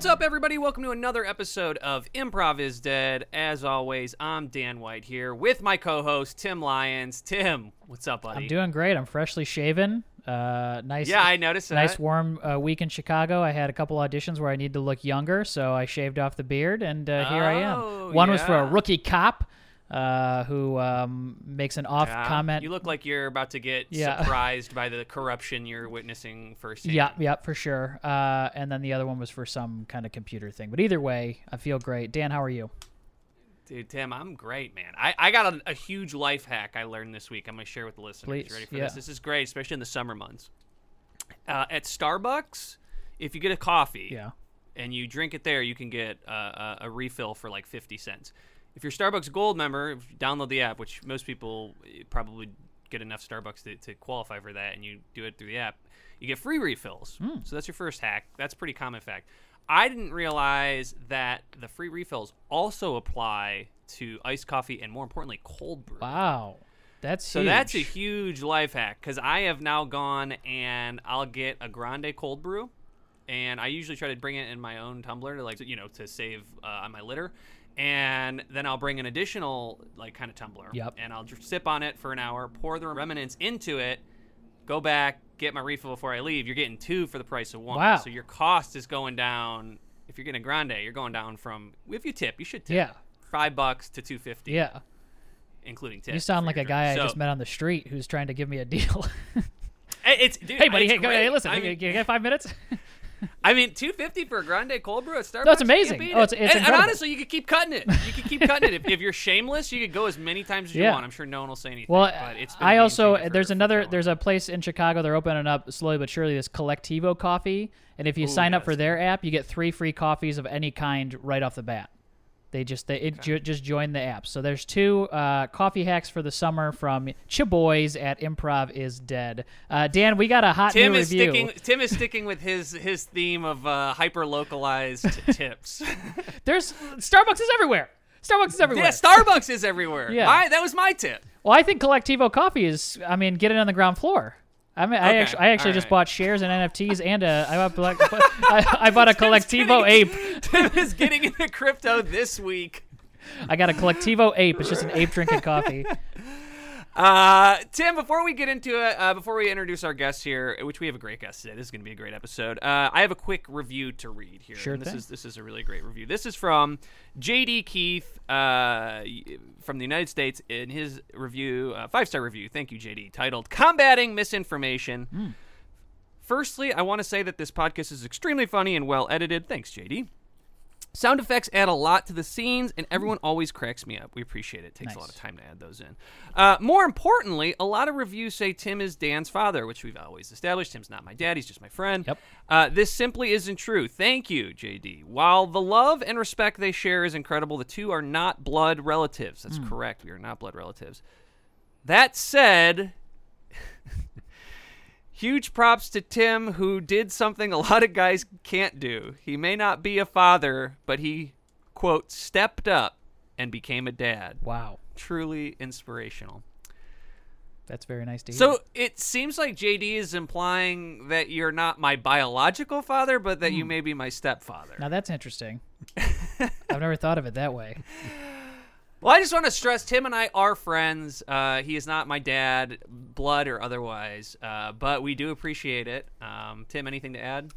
What's up, everybody? Welcome to another episode of Improv is Dead. As always, I'm Dan White here with my co-host Tim Lyons. Tim, what's up, buddy? I'm doing great. I'm freshly shaven. Uh, nice. Yeah, I noticed that. Nice warm uh, week in Chicago. I had a couple auditions where I need to look younger, so I shaved off the beard, and uh, here I Oh, am. One was for a rookie cop uh, who um, makes an off Yeah, comment. You look like you're about to get Yeah. surprised by the corruption you're witnessing firsthand. yeah, yeah, for sure. Uh, and then the other one was for some kind of computer thing. But either way, I feel great. Dan, how are you? Dude, Tim, I'm great, man. I, I got a, a huge life hack I learned this week. I'm going to share with the listeners. Please, You ready for yeah. this? This is great, especially in the summer months. Uh, at Starbucks, if you get a coffee Yeah. and you drink it there, you can get a, a refill for like 50 cents. If you're Starbucks Gold member, if you download the app, which most people eh, probably get enough Starbucks to, to qualify for that, and you do it through the app, you get free refills. So that's your first hack. That's a pretty common fact. I didn't realize that the free refills also apply to iced coffee and more importantly, cold brew. Wow. That's So huge. that's a huge life hack because I have now gone and I'll get a grande cold brew, and I usually try to bring it in my own tumbler to like you know to save uh, on my litter, and then I'll bring an additional like kind of tumbler. Yep. And I'll just sip on it for an hour, pour the remnants into it, go back, get my refill before I leave. You're getting two for the price of one. Wow. So your cost is going down. If you're getting a grande, you're going down from if you tip, you should tip. Yeah. Five bucks to two fifty. Yeah. Including tip. You sound like a guy drink. I just met on the street who's trying to give me a deal. Hey, It's dude, hey, buddy. Hey, go, hey, listen. I you- mean, you get five minutes? I mean, two fifty for a grande cold brew at Starbucks. No, it's amazing. Oh, it's- it's and, and honestly, you could keep cutting it. You could keep cutting it. If, if you're shameless, you could go as many times as you Yeah. want. I'm sure no one will say anything. Well, but it's been a I also there's for another Joe. there's a place in Chicago they're opening up slowly but surely this Colectivo coffee, and if you Ooh, sign up for their app, you get three free coffees of any kind right off the bat. They just they it ju- just joined the app. So there's two uh, coffee hacks for the summer from Chaboys at Improv is Dead. Uh, Dan, we got a hot Tim new is review. sticking. Tim is sticking with his his theme of uh, hyper localized tips. There's Starbucks is everywhere. Starbucks is everywhere. yeah, Starbucks is everywhere. Yeah. My, that was my tip. Well, I think Colectivo Coffee is. I mean, get it on the ground floor. I mean, I actually, I actually all just right. bought shares in NFTs and a, uh, I bought, black- I, I bought a Colectivo getting- ape. Tim is getting into crypto this week. I got a Colectivo ape. It's just an ape drinking coffee. Uh, Tim, before we get into it, uh, before we introduce our guest here, which we have a great guest today, this is going to be a great episode. Uh, I have a quick review to read here. Sure and this is this is a really great review. This is from J.D. Keith uh, from the United States in his review, uh, five star review. Thank you, J.D. Titled "Combating Misinformation." Hmm. Firstly, I want to say that this podcast is extremely funny and well edited. Thanks, JD. Sound effects add a lot to the scenes, and everyone always cracks me up. We appreciate it. It takes a lot of time to add those in. Uh, more importantly, a lot of reviews say Tim is Dan's father, which we've always established. Tim's not my dad, he's just my friend. Yep. Uh, this simply isn't true. Thank you, JD. While the love and respect they share is incredible, the two are not blood relatives. That's correct. We are not blood relatives. That said, Huge props to Tim, who did something a lot of guys can't do. He may not be a father, but he, quote, stepped up and became a dad. Wow, Truly inspirational. that's very nice to hear. So it seems like JD is implying that you're not my biological father, but that you hmm. may be my stepfather. now that's interesting. I've never thought of it that way. Well, I just want to stress Tim and I are friends. Uh, he is not my dad, blood or otherwise, uh, but we do appreciate it. Um, Tim, anything to add?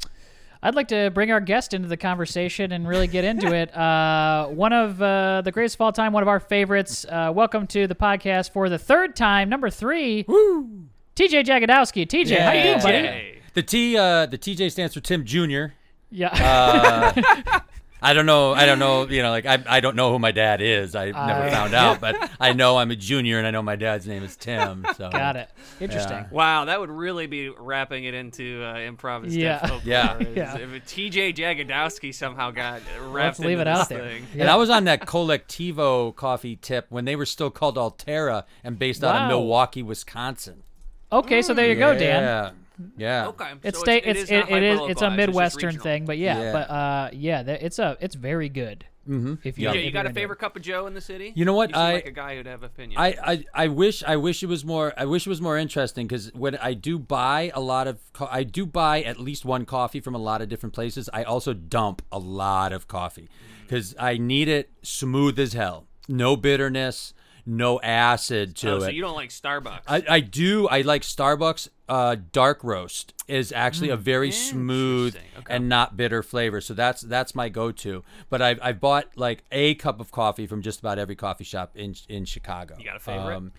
I'd like to bring our guest into the conversation and really get into it. Uh, one of uh, the greatest of all time, one of our favorites. Uh, welcome to the podcast for the third time, number three. Woo! TJ Jagodowski. TJ, how you doing, buddy? The T, uh, the TJ stands for Tim Jr. Yeah. I don't know. I don't know. You know, like I, I don't know who my dad is. I never Uh, found out, but I know I'm a junior, and I know my dad's name is Tim. So Got it. Interesting. Yeah. Wow, that would really be wrapping it into uh, improv. is Yeah. Yeah. is Yeah. If TJ Jagodowski somehow got wrapped Let's leave into it this out there. thing. And I was on that Colectivo coffee tip when they were still called Alterra and based out of Milwaukee, Wisconsin. Okay, so there you go, Dan. Yeah. Yeah. Okay, It's so stay. it It's is it, it is. It's a midwestern regional. thing, but yeah, Yeah. but uh, yeah, th- it's a it's very good. Mm-hmm. If Yeah, if you you're got a favorite cup of Joe in the city? You know what? You I- like a guy who'd have opinion. I, I, I wish I wish it was more I wish it was more interesting because when I do buy a lot of co- I do buy at least one coffee from a lot of different places. I also dump a lot of coffee because I need it smooth as hell, no bitterness, no acid to oh, it. so you don't like Starbucks? I, I do. I like Starbucks uh, dark roast is actually a very smooth Okay. and not bitter flavor. So that's that's my go-to. But I've I've bought like a cup of coffee from just about every coffee shop in in Chicago. You got a favorite? Um,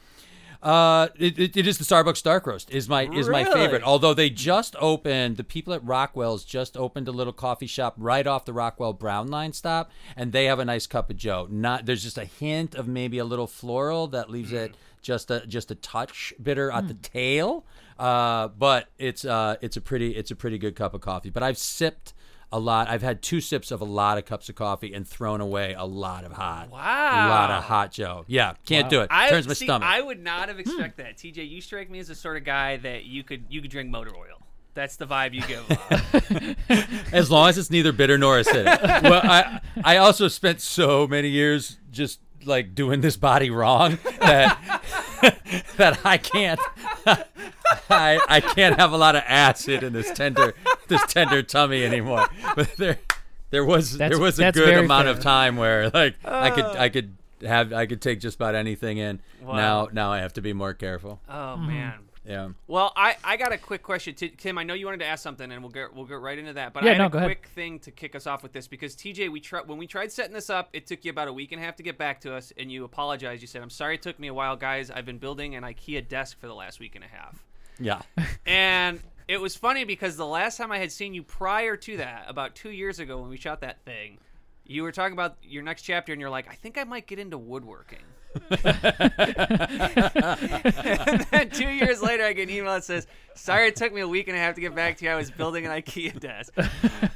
uh, it, it, it is the Starbucks Dark Roast is my is my Really? favorite. Although they just opened, the people at Rockwell's just opened a little coffee shop right off the Rockwell Brown Line stop, and they have a nice cup of Joe. Not there's just a hint of maybe a little floral that leaves Mm. it just a just a touch bitter at the tail. Uh, but it's uh it's a pretty it's a pretty good cup of coffee. But I've sipped a lot. I've had two sips of a lot of cups of coffee and thrown away a lot of hot. Wow. A lot of hot Joe. Yeah, can't do it. I Turns my see, stomach. I would not have hmm. expected that. TJ, you strike me as the sort of guy that you could you could drink motor oil. That's the vibe you give as long as it's neither bitter nor acidic. well, I I also spent so many years just like doing this body wrong that that I can't I I can't have a lot of acid in this tender this tender tummy anymore. But there there was That's- there was a good amount fair. of time where like I could uh. I could have I could take just about anything in. Wow. Now now I have to be more careful. oh man. Yeah. Well, I, I got a quick question, T- Tim. I know you wanted to ask something, and we'll get we'll get right into that. But Yeah, I had no, a go ahead. quick thing to kick us off with this because TJ, we tried when we tried setting this up, it took you about a week and a half to get back to us, and you apologized. You said, "I'm sorry, it took me a while, guys. I've been building an IKEA desk for the last week and a half." Yeah. And it was funny because the last time I had seen you prior to that, about two years ago when we shot that thing, you were talking about your next chapter, and you're like, I think I might get into woodworking. And then two years later, I get an email that says, "Sorry, it took me a week and a half to get back to you. I was building an IKEA desk."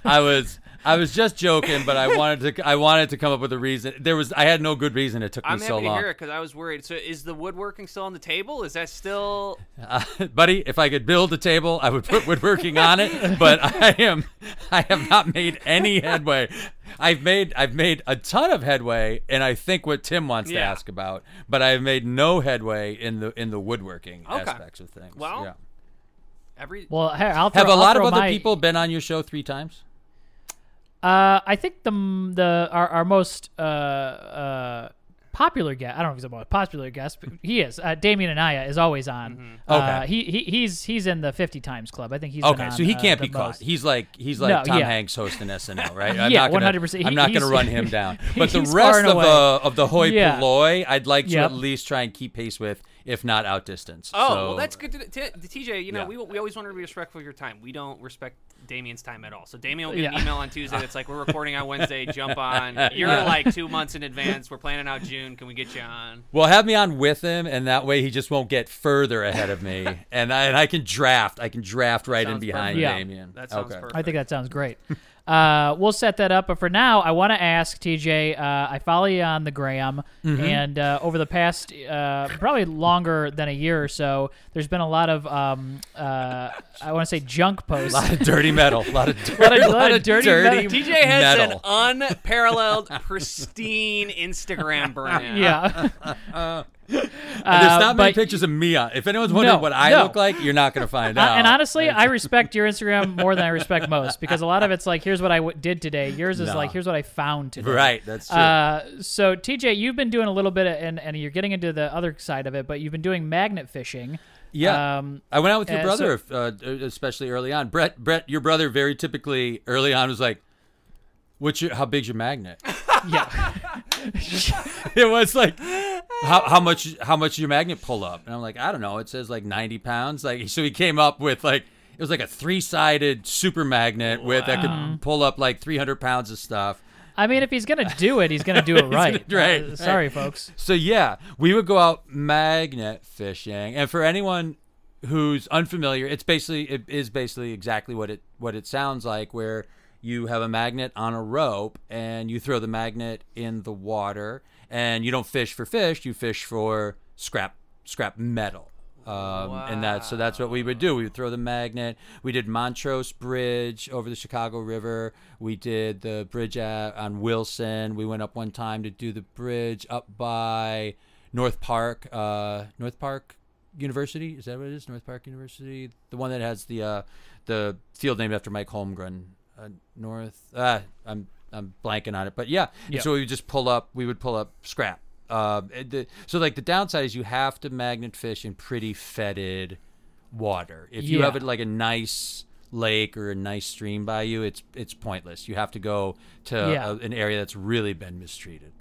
I was I was just joking, but I wanted to I wanted to come up with a reason. There was I had no good reason. It took me I'm so happy to long, hear it because I was worried. So, is the woodworking still on the table? Is that still? uh, buddy. If I could build a table, I would put woodworking on it. But I am I have not made any headway. I've made I've made a ton of headway, and I think what Tim wants to ask about, but I've made no headway in the in the woodworking Okay. aspects of things. Well, yeah. Every Well, hey, I'll throw, have a I'll lot of other my- people been on your show three times? Uh, I think the the our, our most uh, uh, popular guest. I don't know if he's the most popular guest, but he is. Uh, Damien Anaya is always on. Mm-hmm. Uh, Okay. he, he he's he's in the fifty times club. I think he's been Okay, on, so he uh, can't the be caught. He's like he's like No, Tom yeah. Hanks hosting SNL, right? I'm Yeah, not gonna, 100%. I'm not going to run him down. But the rest of the of the hoi Yeah. polloi, I'd like to Yep. at least try and keep pace with, if not outdistance. Oh, so, well, that's good. To, t- TJ, you know, Yeah. we, we always want to be respectful of your time. We don't respect Damien's time at all. So Damien will get Yeah. an email on Tuesday that's like, we're recording on Wednesday. Jump on. You're Yeah. like two months in advance. We're planning out June. Can we get you on? Well, have me on with him, and that way he just won't get further ahead of me, and I, and I can draft. I can draft right in behind perfect. Yeah. Damien. That sounds okay. perfect. I think that sounds great. Uh, we'll set that up, but for now, I want to ask TJ. Uh, I follow you on the gram, Mm-hmm. and uh, over the past uh, probably longer than a year or so, there's been a lot of um, uh, I want to say junk posts, A lot of dirty metal. A lot of dirty, lot of- lot of dirty metal. TJ has metal. an unparalleled, pristine Instagram brand. yeah. There's Uh, not many but- pictures of Mia. If anyone's wondering No, what I no. look like, you're not going to find Uh, out. and honestly, I respect your Instagram more than I respect most because a lot of it's like, here's what I w- did today. Yours is No. like, here's what I found today. right, that's true. Uh, so TJ, you've been doing a little bit, of, and and you're getting into the other side of it, but you've been doing magnet fishing. Yeah. Um, I went out with your uh, brother, uh, especially early on. Brett, Brett, your brother, very typically early on was like, "What's your? How big's your magnet?" yeah. it was like, "How how much? How much your magnet pull up?" And I'm like, "I don't know. It says like 90 pounds." Like, so he came up with like it was like a three sided super magnet with that could pull up like 300 pounds of stuff. I mean, if he's gonna do it, he's gonna do it right. gonna- right, Uh, right. sorry, folks. So yeah, we would go out magnet fishing, and for anyone who's unfamiliar, it's basically it is basically exactly what it what it sounds like, where you have a magnet on a rope and you throw the magnet in the water, and you don't fish for fish, you fish for scrap scrap metal. Um, And that so that's what we would do. We would throw the magnet. We did Montrose Bridge over the Chicago River. We did the bridge at, on Wilson. We went up one time to do the bridge up by North Park. Uh, North Park University is that what it is? North Park University, the one that has the uh, the field named after Mike Holmgren. Uh, North. Uh, I'm I'm blanking on it, but yeah. So we would just pull up. We would pull up scrap. Uh, the, so like the downside is you have to magnet fish in pretty fetid water. If you Yeah. have it like a nice lake or a nice stream by you, it's it's pointless. You have to go to Yeah. a, an area that's really been mistreated.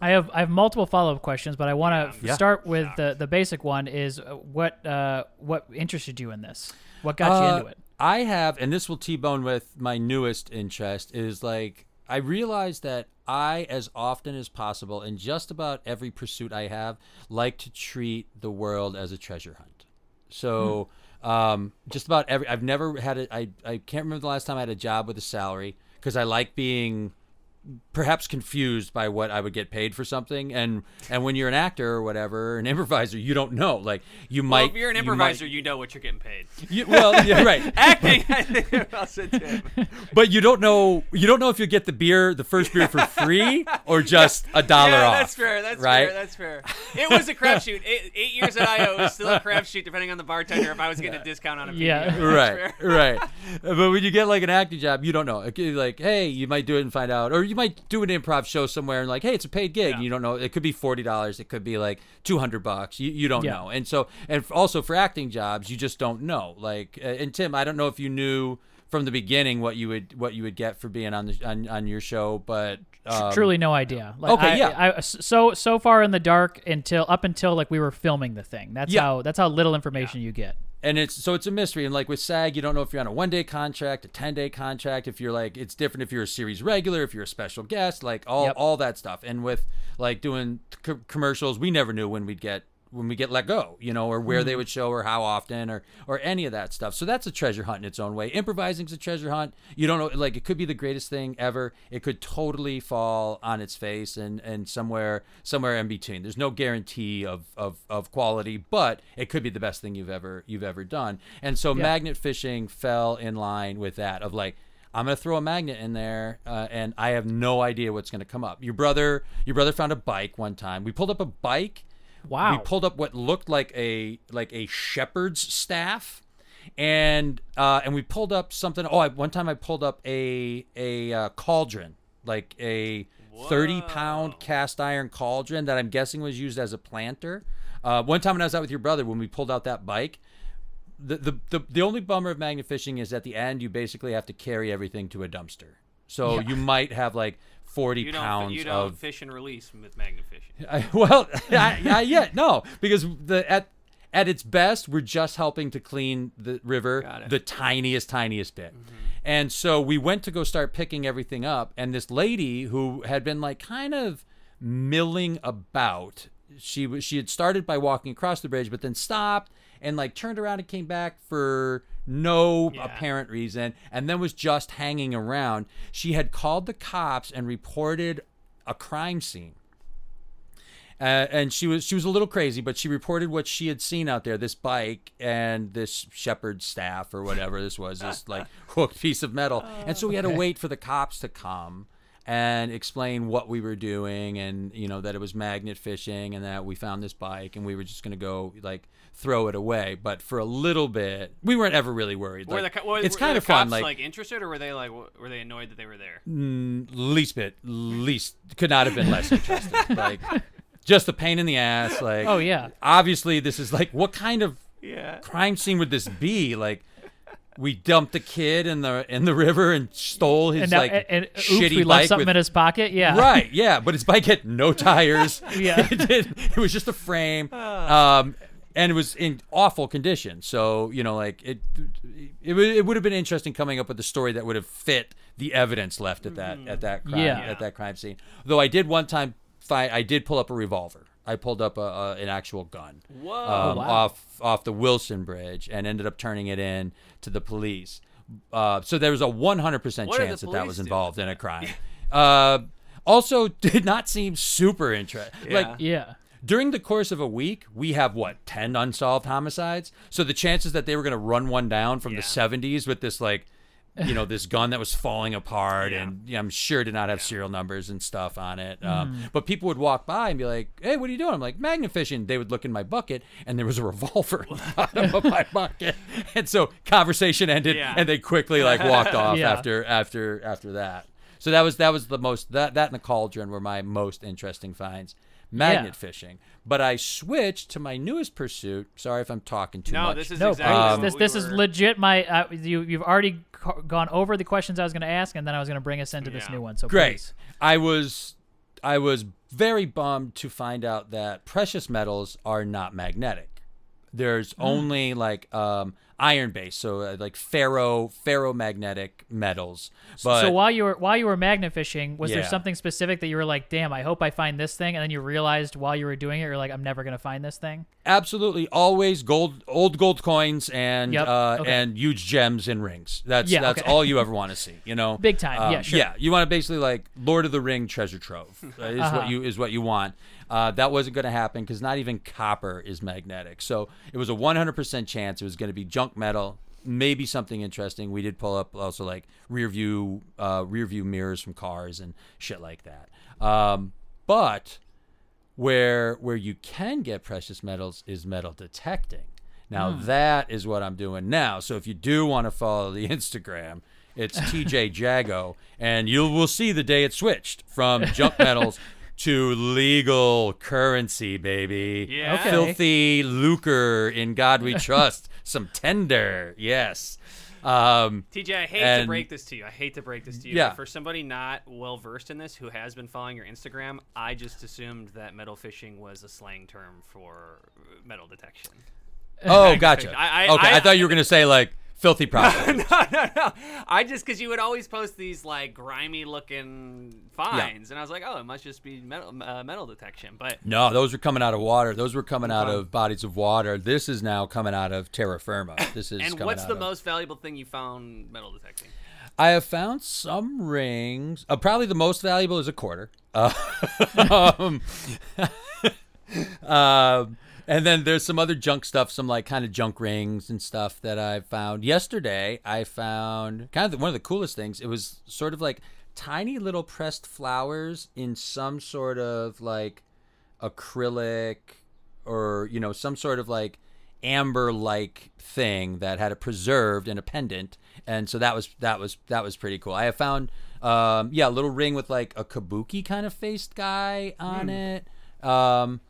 I have I have multiple follow up questions, but I want to Yeah. start with the the basic one. Is uh, what uh, what interested you in this? What got you Uh, into it? I have, and this will t-bone with my newest interest is like I realize that I, as often as possible, in just about every pursuit I have, like to treat the world as a treasure hunt. So, um, just about every, I've never had it, I can't remember the last time I had a job with a salary because I like being perhaps confused by what I would get paid for something, and and when you're an actor or whatever, an improviser, you don't know. Like you Well, might. if you're an you might- improviser, you, know what you're getting paid. you- well, yeah, right. Acting, I think also too. But you don't know you don't know if you'll get the beer, the first beer for free or just a dollar yeah, off. that's fair. That's right? fair. That's fair. It was a crapshoot. Eight, eight years at IO was still a crapshoot, depending on the bartender. If I was getting a discount on a beer. Yeah. That's right, fair. right. But when you get like an acting job, you don't know. It could be like, hey, you might do it and find out, or you might do an improv show somewhere and like, hey, it's a paid gig. Yeah. You don't know. It could be forty dollars. It could be like two hundred bucks. You you don't Yeah. know. And so, and also for acting jobs, you just don't know. Like, and Tim, I don't know if you knew from the beginning what you would what you would get for being on the on, on your show, but um, Truly, no idea. Like, okay, I- yeah. I, so so far in the dark until up until like we were filming the thing. That's Yeah. how that's how little information you get. And it's so it's a mystery and like with sag you don't know if you're on a one day contract a 10 day contract if you're like it's different if you're a series regular if you're a special guest like all Yep. all that stuff and with like doing c- commercials we never knew when we'd get when we get let go you know or where Mm-hmm. they would show or how often or or any of that stuff. So that's a treasure hunt in its own way. Improvising's a treasure hunt. You don't know like it could be the greatest thing ever. It could totally fall on its face and and somewhere somewhere in between. There's no guarantee of of of quality but it could be the best thing you've ever you've ever done. And so magnet fishing fell in line with that of like I'm gonna throw a magnet in there, uh, and I have no idea what's gonna come up. Your brother, your brother found a bike one time. We pulled up a bike, Wow. we pulled up what looked like a like a shepherd's staff, and uh, and we pulled up something. Oh, I, one time I pulled up a a uh, cauldron, like a thirty pound cast iron cauldron that I'm guessing was used as a planter. Uh, one time when I was out with your brother, when we pulled out that bike, the, the the the only bummer of magnet fishing is at the end you basically have to carry everything to a dumpster. So you might have like forty You don't, pounds you don't of fish and release with magnet fishing. I, well, I, yeah, no, because the at at its best, we're just helping to clean the river the tiniest, tiniest bit. Mm-hmm. And so we went to go start picking everything up, and this lady who had been like kind of milling about, she was she had started by walking across the bridge, but then stopped and like turned around and came back for no Yeah. apparent reason, and then was just hanging around. She had called the cops and reported a crime scene. Uh, and she was she was a little crazy, but she reported what she had seen out there: this bike and this shepherd staff or whatever this was, this like hooked piece of metal. and so we had to wait for the cops to come and explain what we were doing, and you know that it was magnet fishing, and that we found this bike, and we were just gonna go like throw it away. But for a little bit, we weren't ever really worried. Were the, Like, co- were, it's were kind the of fun, cops, like, like interested, or were they like were they annoyed that they were there? Mm, least bit, least could not have been less interested. like just a pain in the ass. Like Oh, yeah. obviously this is like what kind of Yeah. crime scene would this be? Like we dumped the kid in the in the river and stole his and now, like and, and oops, shitty we bike left something with- in his pocket. Yeah. Right, yeah, but his bike had no tires. Yeah. it, did, it was just a frame, um, and it was in awful condition. So you know, like it, it, would- it would have been interesting coming up with a story that would have fit the evidence left at that at that crime Yeah. at that crime scene. Though I did one time find I did pull up a revolver. I pulled up a, a, an actual gun Whoa. um, wow. off off the Wilson Bridge and ended up turning it in to the police. Uh, so there was a 100% What chance that that police was do? involved in a crime. uh, also, did not seem super interested. Yeah. Like Yeah. during the course of a week, we have what ten unsolved homicides. So the chances that they were going to run one down from Yeah. the '70s with this like, you know, this gun that was falling apart, Yeah. and yeah, I'm sure did not have serial numbers and stuff on it. Mm. Um, but people would walk by and be like, "Hey, what are you doing?" I'm like, "Magnet fishing." They would look in my bucket, and there was a revolver in the bottom of my bucket, and so conversation ended, Yeah. and they quickly like walked off Yeah. after after after that. So that was that was the most that that and the cauldron were my most interesting finds. Magnet Yeah. fishing, but I switched to my newest pursuit. Sorry if I'm talking too No, much. this is No, exactly please. what this we this is were- legit. My uh, you you've already co- gone over the questions I was going to ask, and then I was going to bring us into this new one. So great. please. I was I was very bummed to find out that precious metals are not magnetic. There's Hmm. only like um, iron based, so uh, like ferro ferromagnetic metals. But so while you were while you were magnet fishing, was there something specific that you were like, "Damn, I hope I find this thing," and then you realized while you were doing it, you're like, "I'm never going to find this thing." absolutely always gold old gold coins and Yep, uh, okay. and huge gems and rings that's Yeah, that's okay. all you ever want to see you know Big time, yeah, sure. yeah you want to basically like lord of the ring treasure trove uh, is Uh-huh. what you is what you want uh, that wasn't going to happen because not even copper is magnetic so it was a 100% chance it was going to be junk metal maybe something interesting we did pull up also like rear view uh, rear view mirrors from cars and shit like that um, but where where you can get precious metals is metal detecting. Now Hmm. that is what I'm doing now. So if you do want to follow the Instagram, it's TJ Jago, and you will see the day it switched from junk metals to legal currency, baby. Yeah. Okay. Filthy lucre in God we trust. Some tender, yes. Um, TJ, I hate to break this to you. I hate to break this to you. Yeah. But for somebody not well versed in this who has been following your Instagram, I just assumed that metal fishing was a slang term for metal detection. oh, gotcha. I- I- okay, I, I- thought you were gonna say like filthy profit. no, no, no. I just because you would always post these like grimy looking finds, and I was like, oh, it must just be metal, uh, metal detection. But No, those were coming out of water. Those were coming out of bodies of water. This is now coming out of terra firma. This is and what's the of- most valuable thing you found metal detecting? I have found some rings. Uh, probably the most valuable is a quarter. Uh, um, um, and then there's some other junk stuff, some like kind of junk rings and stuff that I found. Yesterday, I found kind of the, one of the coolest things. It was sort of like tiny little pressed flowers in some sort of like acrylic or you know some sort of like amber like thing that had it preserved in a pendant and so that was that was that was pretty cool i have found um yeah a little ring with like a kabuki kind of faced guy on it um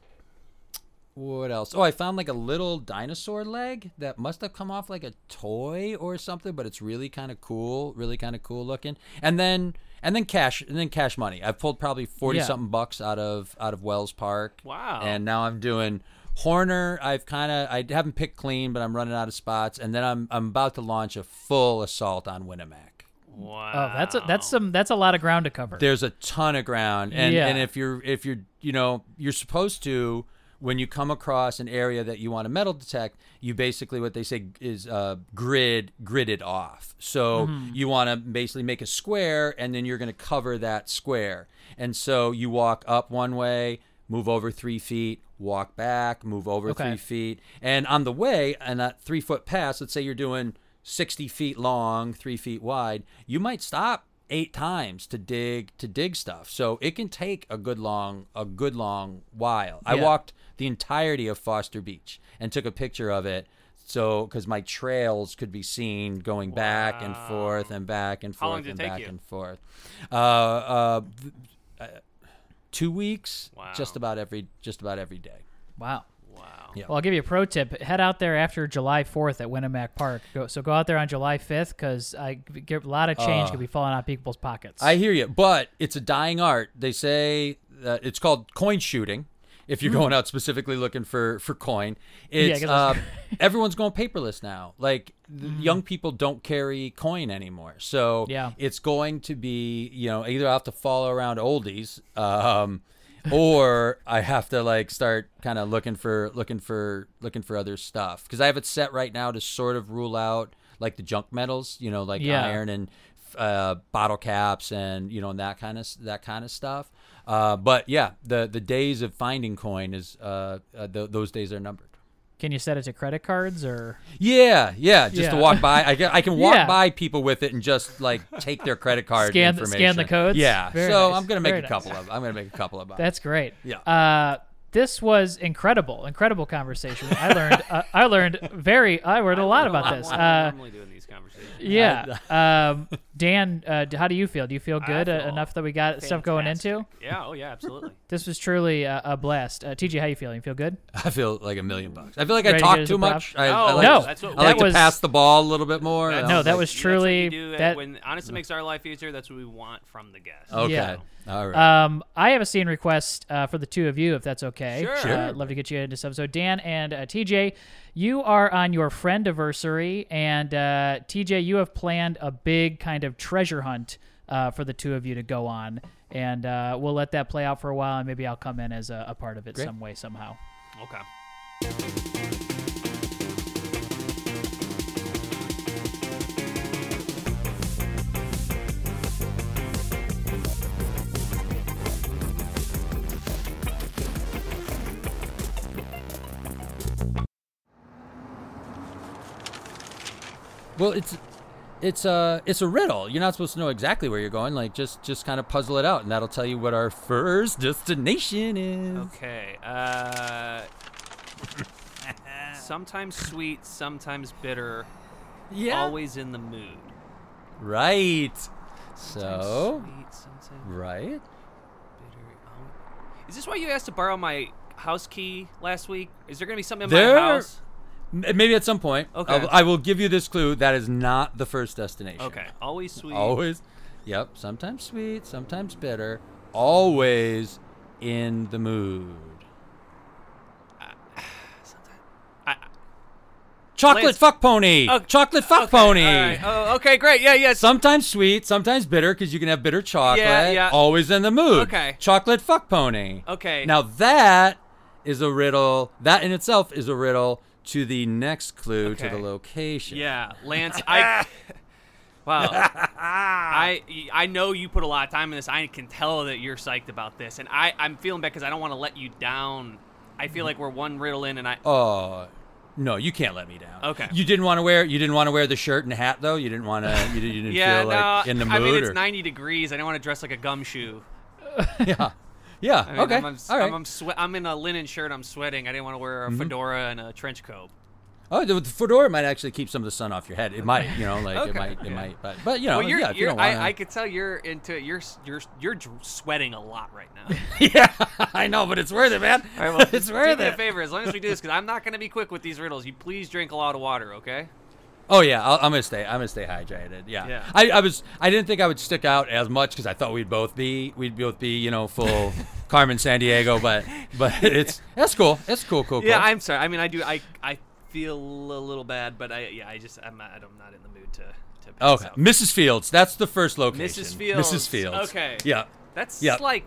what else? Oh, I found like a little dinosaur leg that must have come off like a toy or something, but it's really kind of cool, really kind of cool looking. And then and then cash and then cash money. I've pulled probably 40 Yeah. something bucks out of out of Welles Park. Wow. And now I'm doing Horner. I've kind of I haven't picked clean, but I'm running out of spots and then I'm I'm about to launch a full assault on Winnemac. Wow. Oh, that's a, that's some that's a lot of ground to cover. there's a ton of ground and Yeah. and if you're if you're you know you're supposed to when you come across an area that you want to metal detect you basically what they say is uh, grid gridded off. So you want to basically make a square and then you're going to cover that square. And so you walk up one way move over three feet walk back move over Okay. three feet. And on the way and that three foot pass let's say you're doing 60 feet long three feet wide you might stop eight times to dig to dig stuff. So it can take a good long a good long while. I walked the entirety of foster beach and took a picture of it so because my trails could be seen going back and forth and back and How long forth did it and take back you? and forth uh, uh, th- uh, two weeks Wow. just about every just about every day wow. wow. Yeah. Well, I'll give you a pro tip. Head out there after July 4th at Winnemac Park. Go, so go out there on July 5th because I get a lot of change could be falling out of people's pockets. Uh, I hear you, but it's a dying art. They say that it's called coin shooting. If you're going out specifically looking for for coin, it's 'cause uh, everyone's going paperless now. Like the young people don't carry coin anymore, so Yeah. it's going to be you know either I have to follow around oldies, um, or I have to like start kind of looking for looking for looking for other stuff because I have it set right now to sort of rule out like the junk metals, you know, like Yeah. iron and uh, bottle caps and you know and that kind of that kind of stuff. Uh, but yeah, the the days of finding coin is uh, uh, th- those days are numbered. Can you set it to credit cards or? Yeah, yeah, just to walk by. I can, I can walk Yeah. by people with it and just like take their credit card Scan the- information. scan the codes? Yeah, Very so nice. I'm gonna make Very a nice. couple of. I'm gonna make a couple of. That's great. Yeah. Uh, this was incredible, incredible conversation. I learned, uh, I learned very, I learned a lot about this. Uh, normally doing these conversations. yeah. Um, Dan, uh, how do you feel? Do you feel good uh, feel enough that we got stuff going into? Yeah. Oh yeah. Absolutely. This was truly a, a blast. Uh, TJ, how you feeling? You feel good? I feel like a million bucks. I feel like Ready I to talk get too much. I, Oh, I like No, to, that's what- I that like was- to pass the ball a little bit more. That's- I'm No, that like, was That's what truly do, that. when honestly makes our life easier. That's what we want from the guests. okay. Yeah. All right. Um, I have a scene request uh, for the two of you, if that's okay. Sure. Uh, Sure. I'd love to get you into this episode. Dan and uh, TJ, you are on your friend anniversary, and uh, TJ, you have planned a big kind of treasure hunt uh, for the two of you to go on, and uh, we'll let that play out for a while, and maybe I'll come in as a, a part of it Great. some way somehow. Okay. Well, it's it's a it's a riddle. You're not supposed to know exactly where you're going. Like just just kind of puzzle it out, and that'll tell you what our first destination is. Okay. Uh, sometimes sweet, sometimes bitter. Yeah. Always in the mood. Right. Sometimes So sweet, sometimes right. bitter. Oh. Is this why you asked to borrow my house key last week? Is there gonna be something in There- my house? Maybe at some point. Okay. I'll- I will give you this clue. That is not the first destination. Okay. Always sweet. Always. Yep. Sometimes sweet, sometimes bitter. Always in the mood. I, Chocolate Lance- fuck pony. Oh, Chocolate fuck okay, pony. all right. Oh, okay, great. Yeah, yes. Sometimes sweet, sometimes bitter, because you can have bitter chocolate. Yeah, yeah. Always in the mood. Okay. Chocolate fuck pony. Okay. Now that is a riddle. That in itself is a riddle to the next clue to the location. Yeah, Lance. I. Wow. I I know you put a lot of time in this. I can tell that you're psyched about this, and I I'm feeling bad because I don't want to let you down. I feel like we're one riddle in, and I. Oh. No, you can't let me down. Okay. You didn't want to wear you didn't want to wear the shirt and hat though. You didn't want to. You, didn't- you didn't Yeah, feel like no. in the mood. I mean, it's or- 90 degrees. I don't want to dress like a gumshoe. yeah. Yeah. I mean, okay. I'm, I'm, All right. Mm-hmm. I'm, I'm, swe- I'm in a linen shirt. I'm sweating. I didn't want to wear a fedora and a trench coat. Oh, the, fedora might actually keep some of the sun off your head. It might, you know, like it might, it yeah. might, but but you know, well, you're, yeah, if you don't want I, I could tell you're into you're you're you're sweating a lot right now. yeah, I know, but it's worth it, man. Right, well, it's do worth me a favor, as long as we do this, because I'm not going to be quick with these riddles. You please drink a lot of water, okay? Oh yeah, I'll, I'm gonna stay. I'm gonna stay hydrated. Yeah. Yeah. I, I was. I didn't think I would stick out as much because I thought we'd both be. We'd both be, you know, full Carmen Sandiego. But but it's that's cool. It's cool. Cool. Cool. Yeah, I'm sorry. I mean, I do. I I feel a little bad, but I yeah, I just I'm not, I'm not in the mood to to. Okay, out. Mrs. Fields. That's the first location. Mrs. Fields. Mrs. Fields. Okay. Yeah. That's yeah. like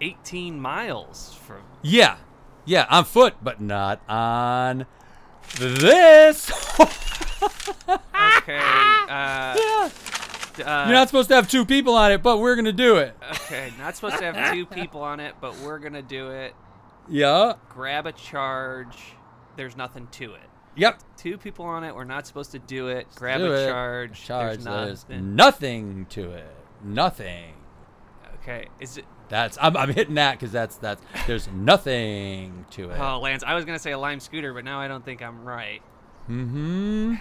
18 miles from. Yeah. Yeah. On foot, but not on this. Okay. uh, yeah. uh, You're not supposed to have two people on it, but we're gonna do it. Okay, not supposed to have two people on it, but we're gonna do it. Yeah. Grab a charge. There's nothing to it. Yep. Two people on it. We're not supposed to do it. Grab Do a it. charge. Charge. There's There's nothing. nothing to it. Nothing. Okay. Is it? That's I'm, I'm hitting that because that's that's there's nothing to it. Oh, Lance, I was gonna say a lime scooter, but now I don't think I'm right. Mm-hmm.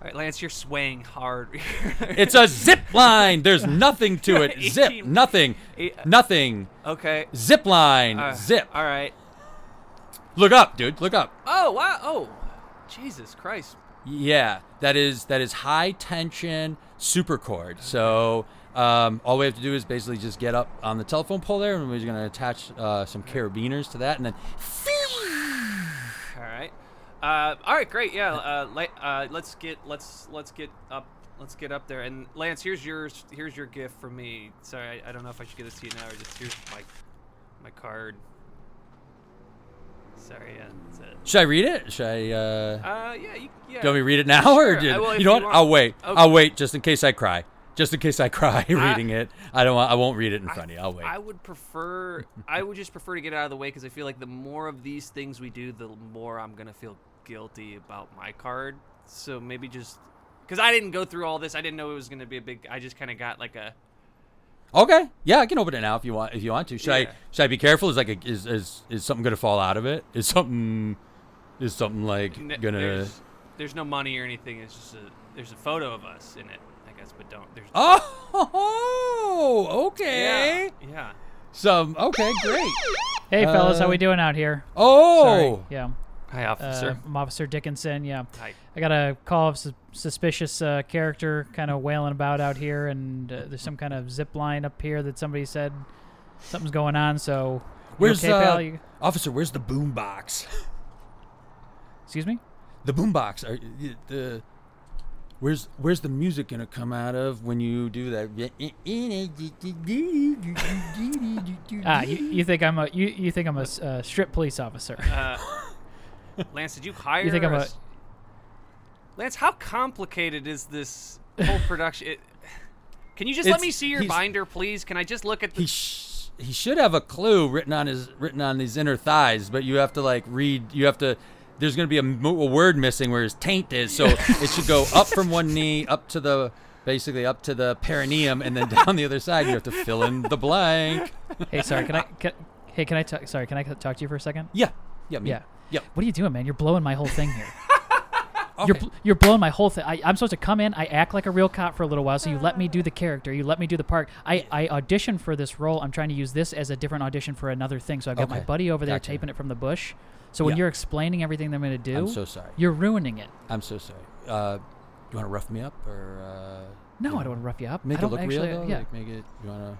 All right, Lance, you're swaying hard. It's a zip line. There's nothing to it. Zip. Nothing. Eight- Nothing. okay. Zip line. uh, Zip. All right. Look up, dude. Look up. Oh wow. Oh, Jesus Christ. Yeah, that is that is high tension super cord. So um, all we have to do is basically just get up on the telephone pole there, and we're just going to attach uh, some carabiners to that, and then All right. Uh, all right, great. Yeah. Uh, le- uh, let's get let's let's get up let's get up there. And Lance, here's yours. Here's your gift for me. Sorry, I, I don't know if I should get this to you now or just here's my my card. Sorry, yeah, that's it. Should I read it? Should I? Uh, Uh, yeah, you, yeah. do you want me to read it now, or do, I if you know you what? want. I'll wait. Okay. I'll wait just in case I cry. Just in case I cry reading it. I don't. I won't read it in front of you. I'll wait. I would prefer. I would just prefer to get it out of the way because I feel like the more of these things we do, the more I'm gonna feel guilty about my card. So maybe just because I didn't go through all this, I didn't know it was gonna be a big. I just kind of got like a. Okay. Yeah, I can open it now if you want. If you want to. Should I? Should I be careful? Is like a, is is is something gonna fall out of it? Is something is something like gonna? There's, there's no money or anything. It's just a. There's a photo of us in it, I guess, but don't. There's. Oh, okay. Yeah. Yeah. Some okay, great. Hey, fellas, how Uh, we doing out here? Oh, Sorry. Yeah. Hi, Uh, officer. I'm Officer Dickinson. Yeah. Hi. I got a call of sus- suspicious uh, character kind of wailing about out here, and uh, there's some kind of zip line up here that somebody said something's going on. So, where's okay, uh, pal? You- officer? Where's the boom box? excuse me? The boom box. Are y- the where's where's the music gonna come out of when you do that? Ah, you, you think I'm a you, you think I'm a s- uh, strip police officer? Uh, Lance, did you hire? You think I'm a us? Lance, how complicated is this whole production? It, can you just let me see your binder, please? Can I just look at the? he sh- he should have a clue written on his written on his inner thighs, but you have to like read. You have to. There's gonna be a, mo- a word missing where his taint is, so it should go up from one knee up to the basically up to the perineum, and then down the other side. You have to fill in the blank. hey, sorry. Can I? Can, hey, can I talk? Sorry, can I talk to you for a second? Yeah, yeah, me. Yeah. yeah. What are you doing, man? You're blowing my whole thing here. You're, bl- you're blowing my whole thing. I, I'm supposed to come in. I act like a real cop for a little while, so you let me do the character. You let me do the part. I, I auditioned for this role. I'm trying to use this as a different audition for another thing. So I've got my buddy over there Gotcha. taping it from the bush. So when Yeah. you're explaining everything that I'm going to do, I'm so sorry. you're ruining it. I'm so sorry. Uh, you want to rough me up or? Uh, No, I don't want to rough you up. Make it look actually, real though. Yeah, Like make it. You wanna?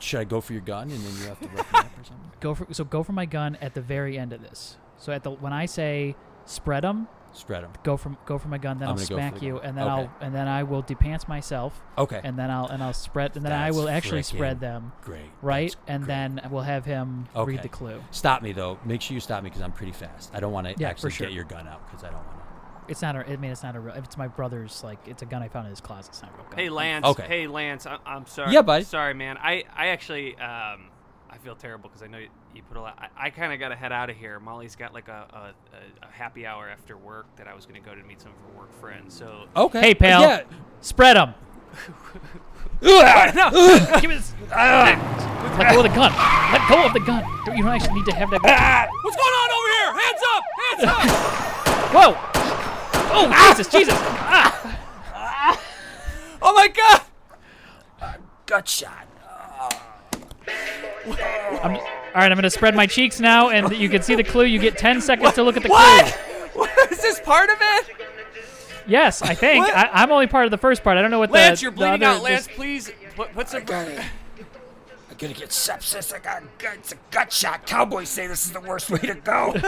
Should I go for your gun and then you have to rough me up or something? go for so go for my gun at the very end of this. So at the when I say spread them, Spread them. go for go for my gun. Then I'm I'll gonna go for smack the you, gun. and then Okay. I'll and then I will depants myself, Okay. and then I'll and I'll spread, and then I That's will actually frickin' spread them. Great. right? That's and great. then we'll have him read the clue. Stop me though. Make sure you stop me because I'm pretty fast. I don't want to Yeah, for actually sure. get your gun out because I don't want to. It's not a. I mean, it's not a. real- It's my brother's. Like, it's a gun I found in his closet. It's not a real gun. Hey, Lance. Okay. Hey, Lance. I, I'm sorry. Yeah, buddy. Sorry, man. I, I actually, um, I feel terrible because I know you, you put a lot. I, I kind of got to head out of here. Molly's got like a, a, a, a happy hour after work that I was going to go to meet some of her work friends. So. Okay. Hey, pal. Yeah. Spread them. no. Give me this. Let go of the gun. Let go of the gun. Don't, you don't actually need to have that. Gun. What's going on over here? Hands up! Hands up! Whoa! Oh Jesus! Jesus! Ah! oh my God! Gut shot. I'm, all right, I'm gonna spread my cheeks now, and you can see the clue. You get 10 seconds to look at the What? clue. What is this part of it? Yes, I think. What? I, I'm only part of the first part. I don't know what Lance, the. you're the bleeding other- out. Lance, this- please put, put some. got it. I'm gonna get sepsis. I got gut. It's a gut shot. Cowboys say this is the worst way to go.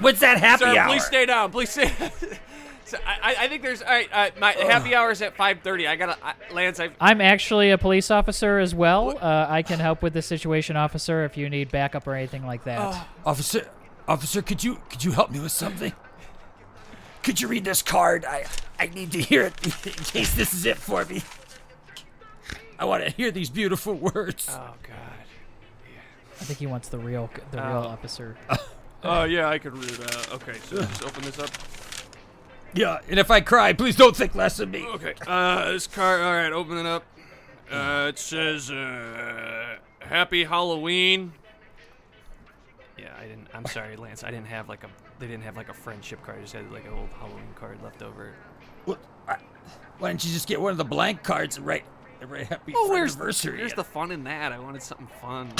What's that happy Sir, hour? please stay down. Please stay. So I, I- I think there's all right. Uh, my happy hour is at 5:30. I gotta, I, Lance. I. I'm actually a police officer as well. Uh, I can help with the situation, officer, if you need backup or anything like that. Oh. Officer, officer, could you could you help me with something? Could you read this card? I I need to hear it in case this is it for me. I want to hear these beautiful words. Oh God. I think he wants the real, the real Oh. officer. Oh yeah, I could read that. Okay, so just open this up. Yeah, and if I cry, please don't think less of me. Okay. Uh, this card. All right, open it up. Uh, it says, uh, "Happy Halloween." Yeah, I didn't. I'm sorry, Lance. I didn't have like a. They didn't have like a friendship card. I just had like an old Halloween card left over. What, I, why don't you just get one of the blank cards and write, and write happy Oh, where's anniversary? Where's the fun in that? I wanted something fun.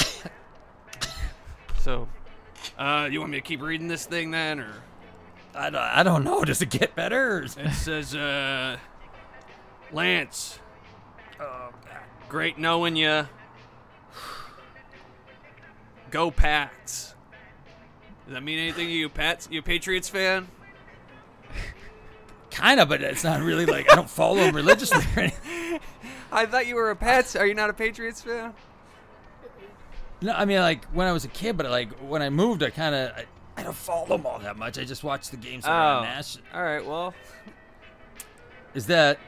so, uh, you want me to keep reading this thing then, or it? I don't, I don't know. Does it get better? It says, uh, Lance. Oh, Great knowing you. Go Pats. Does that mean anything to you, Pats? You a Patriots fan? kind of, but it's not really like I don't follow them religiously. Or anything. I thought you were a Pats. Are you not a Patriots fan? No, I mean like when I was a kid, but like when I moved, I kind of I, I don't follow them all that much. I just watch the games that are oh. Nash. all right. Well, Is that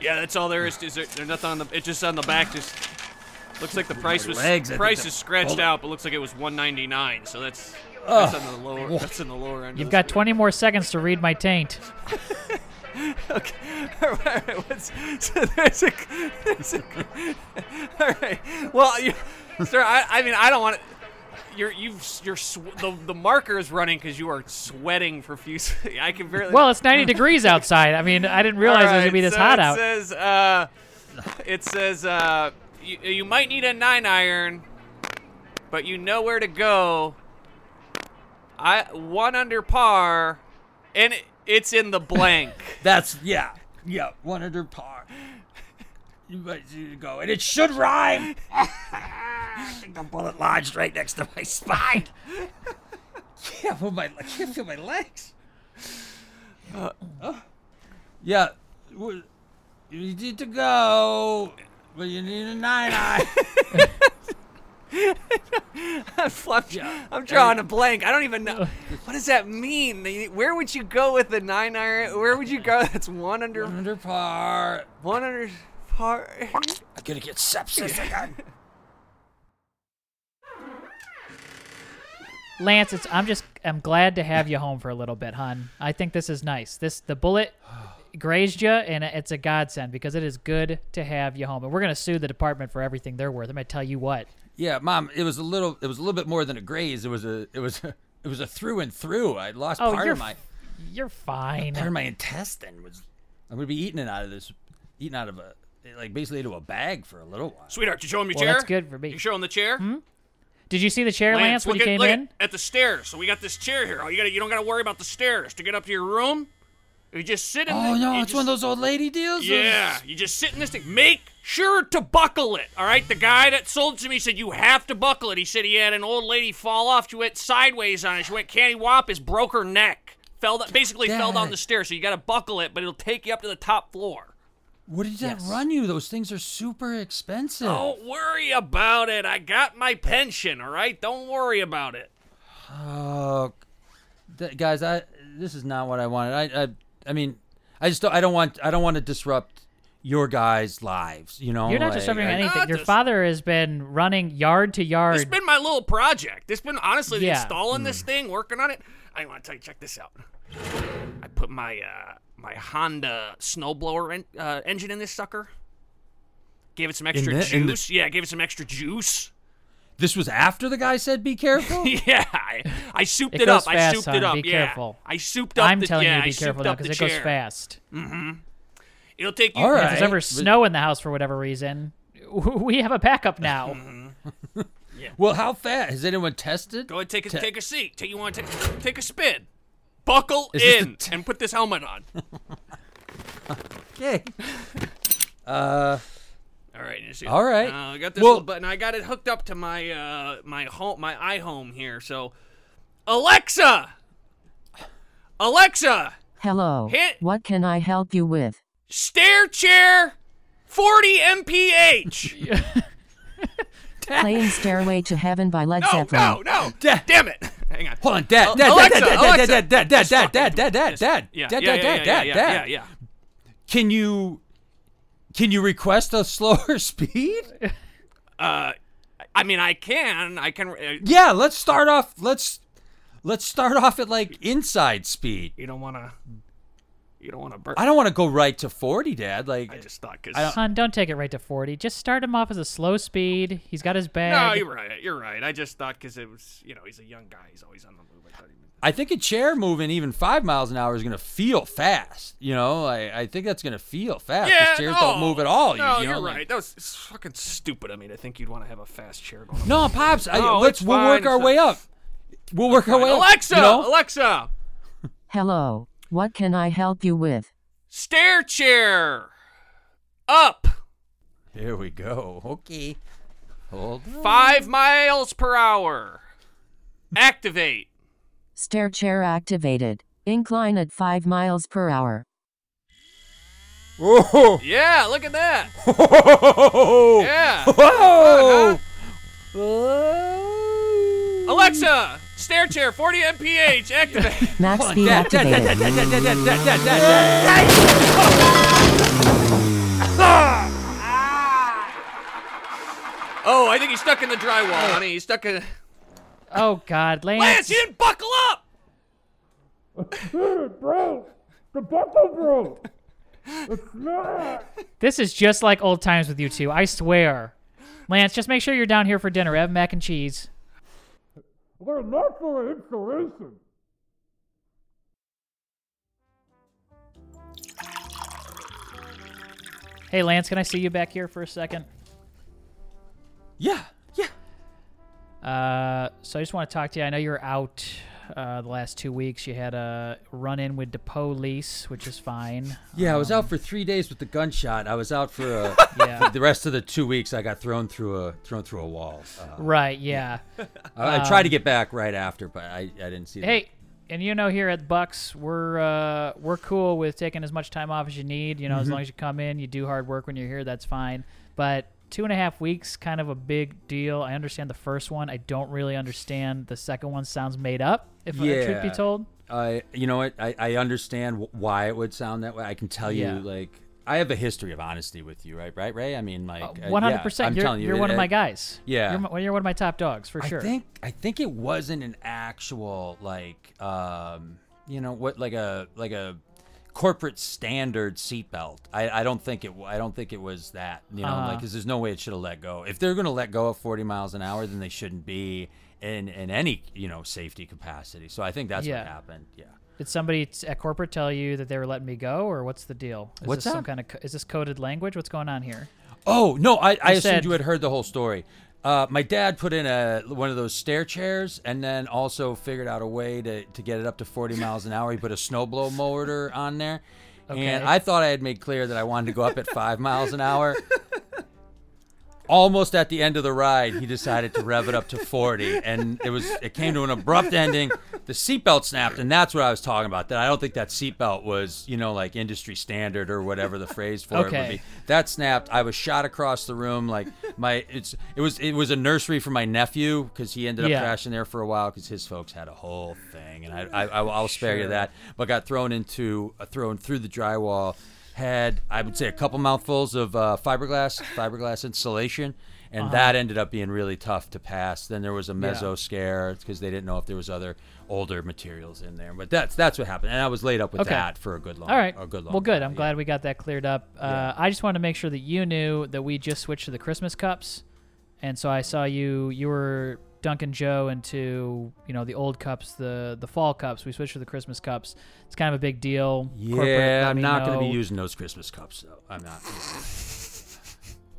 yeah, that's all there is. Is there, there's nothing on the? It's just on the back. Just looks like the price was legs, price is scratched out, but looks like it was 199. So that's that's on the lower. That's in the lower end. You've of got 20 more seconds to read my taint. Okay. All right. What's, so there's a. There's a all right. Well, you, sir. I, I mean, I don't want. to You're you've you're sw- the the marker is running because you are sweating profusely. I can barely. Well, it's 90 degrees outside. I mean, I didn't realize it was going to be this so hot it out. Says, uh, it says uh, you, you might need a nine iron, but you know where to go. I one under par, and it, it's in the blank. that's yeah yeah one under par. You might see it go, and it should rhyme. I think the bullet lodged right next to my spine. can't move my I can't feel my legs. Uh. Uh, yeah, you need to go, but you need a nine eye. I'm, I'm drawing a blank. I don't even know what does that mean. Where would you go with the nine iron? Where would you go? That's one under under par. one under I'm gonna get sepsis again. Lance, it's I'm just I'm glad to have you home for a little bit, hon. I think this is nice. This the bullet grazed you, and it's a godsend because it is good to have you home. And we're gonna sue the department for everything they're worth. I'm gonna tell you what. Yeah, mom, it was a little. It was a little bit more than a graze. It was a. It was. A, it was a through and through. I lost Oh, part of my. you're fine. Part of my intestine was. I'm gonna be eating it out of this. Eating out of a. Like basically into a bag for a little while. Sweetheart, you show him your Well, chair. that's good for me. You show him the chair. Hmm? Did you see the chair, Lance, when look you at, came look in? At, at the stairs. So we got this chair here. Oh, you got you don't got to worry about the stairs to get up to your room. You just sit in. Oh the, no, you it's just, one of those old lady deals. Those- Yeah, you just sit in this thing. Make sure to buckle it. All right. The guy that sold it to me said you have to buckle it. He said he had an old lady fall off. She went sideways on it. She went candy whoppers, broke her neck. Fell that basically fell down Dad. the stairs. So you got to buckle it, but it'll take you up to the top floor. What did that run you? Those things are super expensive. Don't worry about it. I got my pension. All right. Don't worry about it. Oh, th- guys, I this is not what I wanted. I, I, I mean, I just don't, I don't want I don't want to disrupt your guys' lives. You know, You're not like, disrupting I- anything. Not Your dis- father has been running yard to yard. It's been my little project. It's been honestly Yeah. installing this thing, working on it. I want to tell you, check this out. I put my uh, my Honda snowblower en- uh, engine in this sucker. Gave it some extra the- in the- juice. yeah, gave it some extra juice. This was after the guy said be careful. yeah, I, I souped It it, goes up. I souped son. it up. Be yeah. careful. I souped up. I'm the, telling yeah, you to be careful souped though because it goes chair. fast. It'll take you. All If there's ever snow in the house for whatever reason, we have a backup now. Yeah. Well, how fast has anyone tested? Go ahead, take a Te- take a seat. Take you want to take take a spin. Buckle Is this the in t- and put this helmet on. Okay. Uh, All right. you see- All right. Uh, I got this Well- little button. I got it hooked up to my uh my home my iHome here. So, Alexa, Alexa, Hello. Hit- What can I help you with? stair chair, 40 mph. Playing Stairway to Heaven by Led no, Zeppelin. no, no. Dad. Damn it. Hang on. hold on, Dad, Al- Dad, Alexa, Dad, Dad, Alexa. Dad, Dad, Dad, Just Dad, talk Dad, into Dad, it. Dad, Just- Dad, Yeah, Dad, yeah, Dad, yeah, Dad, yeah, Dad, yeah, Dad. yeah, yeah. Can you, can you request a slower speed? Uh, I mean, I can. I can. Uh, Yeah, let's start off. Let's let's start off at like inside speed. you don't want to. You don't want to burn. I don't want to go right to forty, Dad. Like, I just thought I because. Son, don't take it right to 40. Just start him off as a slow speed. He's got his bag. No, you're right. You're right. I just thought because it was, you know, he's a young guy. He's always on the move. I thought he meant. I think a chair moving even five miles an hour is gonna feel fast. You know, I, I think that's gonna feel fast. Yeah, chairs no, don't move at all. No, you, you know, are like- right. That was it's fucking stupid. I mean, I think you'd want to have a fast chair going. No, pops. I, No, let's we'll work our it's way a- up. We'll work our way up. Alexa, you know? Alexa, Hello. What can I help you with? stair chair, up Here we go. Okay. Hold. on. five miles per hour. Activate. Stair chair activated. Incline at 5 miles per hour. Whoa! Yeah, look at that. Whoa! Yeah. Whoa! Fun, huh? Alexa, stair chair, 40 mph, activate. Max speed activated. Oh, I think he's stuck in the drywall, honey. He's stuck in. Oh God, Lance. Lance, you didn't buckle up. Dude, bro, the buckle bro. It's not. This is just like old times with you two. I swear. Lance, just make sure you're down here for dinner. Have mac and cheese. Hey, Lance, can I see you back here for a second? Yeah, yeah. Uh, so I just want to talk to you. I know you're out uh, the last two weeks. You had a run in with the police, which is fine. Yeah, I was out for three days with the gunshot. I was out for, uh, Yeah. for the rest of the two weeks. I got thrown through a thrown through a wall. Uh, Right, yeah. I, I tried to get back right after, but I, I didn't see. Hey, and you know here at Bucks, we're uh, we're cool with taking as much time off as you need. You know, Mm-hmm. as long as you come in, you do hard work when you're here, that's fine. But two and a half weeks, kind of a big deal. I understand the first one. I don't really understand the second one. Sounds made up. If the truth be Yeah. told. I, you know what? I, I understand wh- why it would sound that way. I can tell Yeah. you, like, I have a history of honesty with you, right? Right, Ray? I mean, like, uh, One hundred percent. I'm You're telling you, you're one of my guys. yeah. You're, my, you're one of my top dogs for sure. I think I think it wasn't an actual like um you know what like a like a corporate standard seatbelt. I, I don't think it I don't think it was that you know Uh-huh. like because there's no way it should have let go. If they're gonna let go at 40 miles an hour, then they shouldn't be in in any you know safety capacity. So I think that's Yeah. what happened. Yeah. Did somebody at corporate tell you that they were letting me go, or what's the deal? Is What's this some kind of is this coded language? What's going on here? Oh no, I, I You assumed you had heard the whole story. Uh, my dad put in a one of those stair chairs, and then also figured out a way to, to get it up to 40 miles an hour. He put a snowblow motor on there, Okay. and I thought I had made clear that I wanted to go up at five miles an hour. Almost at the end of the ride, he decided to rev it up to 40, and it was it came to an abrupt ending. The seatbelt snapped, and that's what I was talking about. That I don't think that seatbelt was, you know, like industry standard or whatever the phrase for it would be that snapped i was shot across the room like my it's it was it was a nursery for my nephew because he ended up Yeah. crashing there for a while because his folks had a whole thing and i, I i'll spare you that but got thrown into uh, thrown through the drywall had i would say a couple mouthfuls of uh, fiberglass fiberglass insulation and that ended up being really tough to pass then there was a Uh-huh. Yeah. meso scare because they didn't know if there was other older materials in there but that's that's what happened and i was laid up with Okay. that for a good long All right. a good long well, good. time, I'm yeah. glad we got that cleared up. Uh, I just wanted to make sure that you knew that we just switched to the Christmas cups, and so I saw you. You were Duncan Joe into you know the old cups, the the fall cups. We switched to the Christmas cups. It's kind of a big deal. Corporate Yeah, I'm not going to be using those Christmas cups though. I'm not.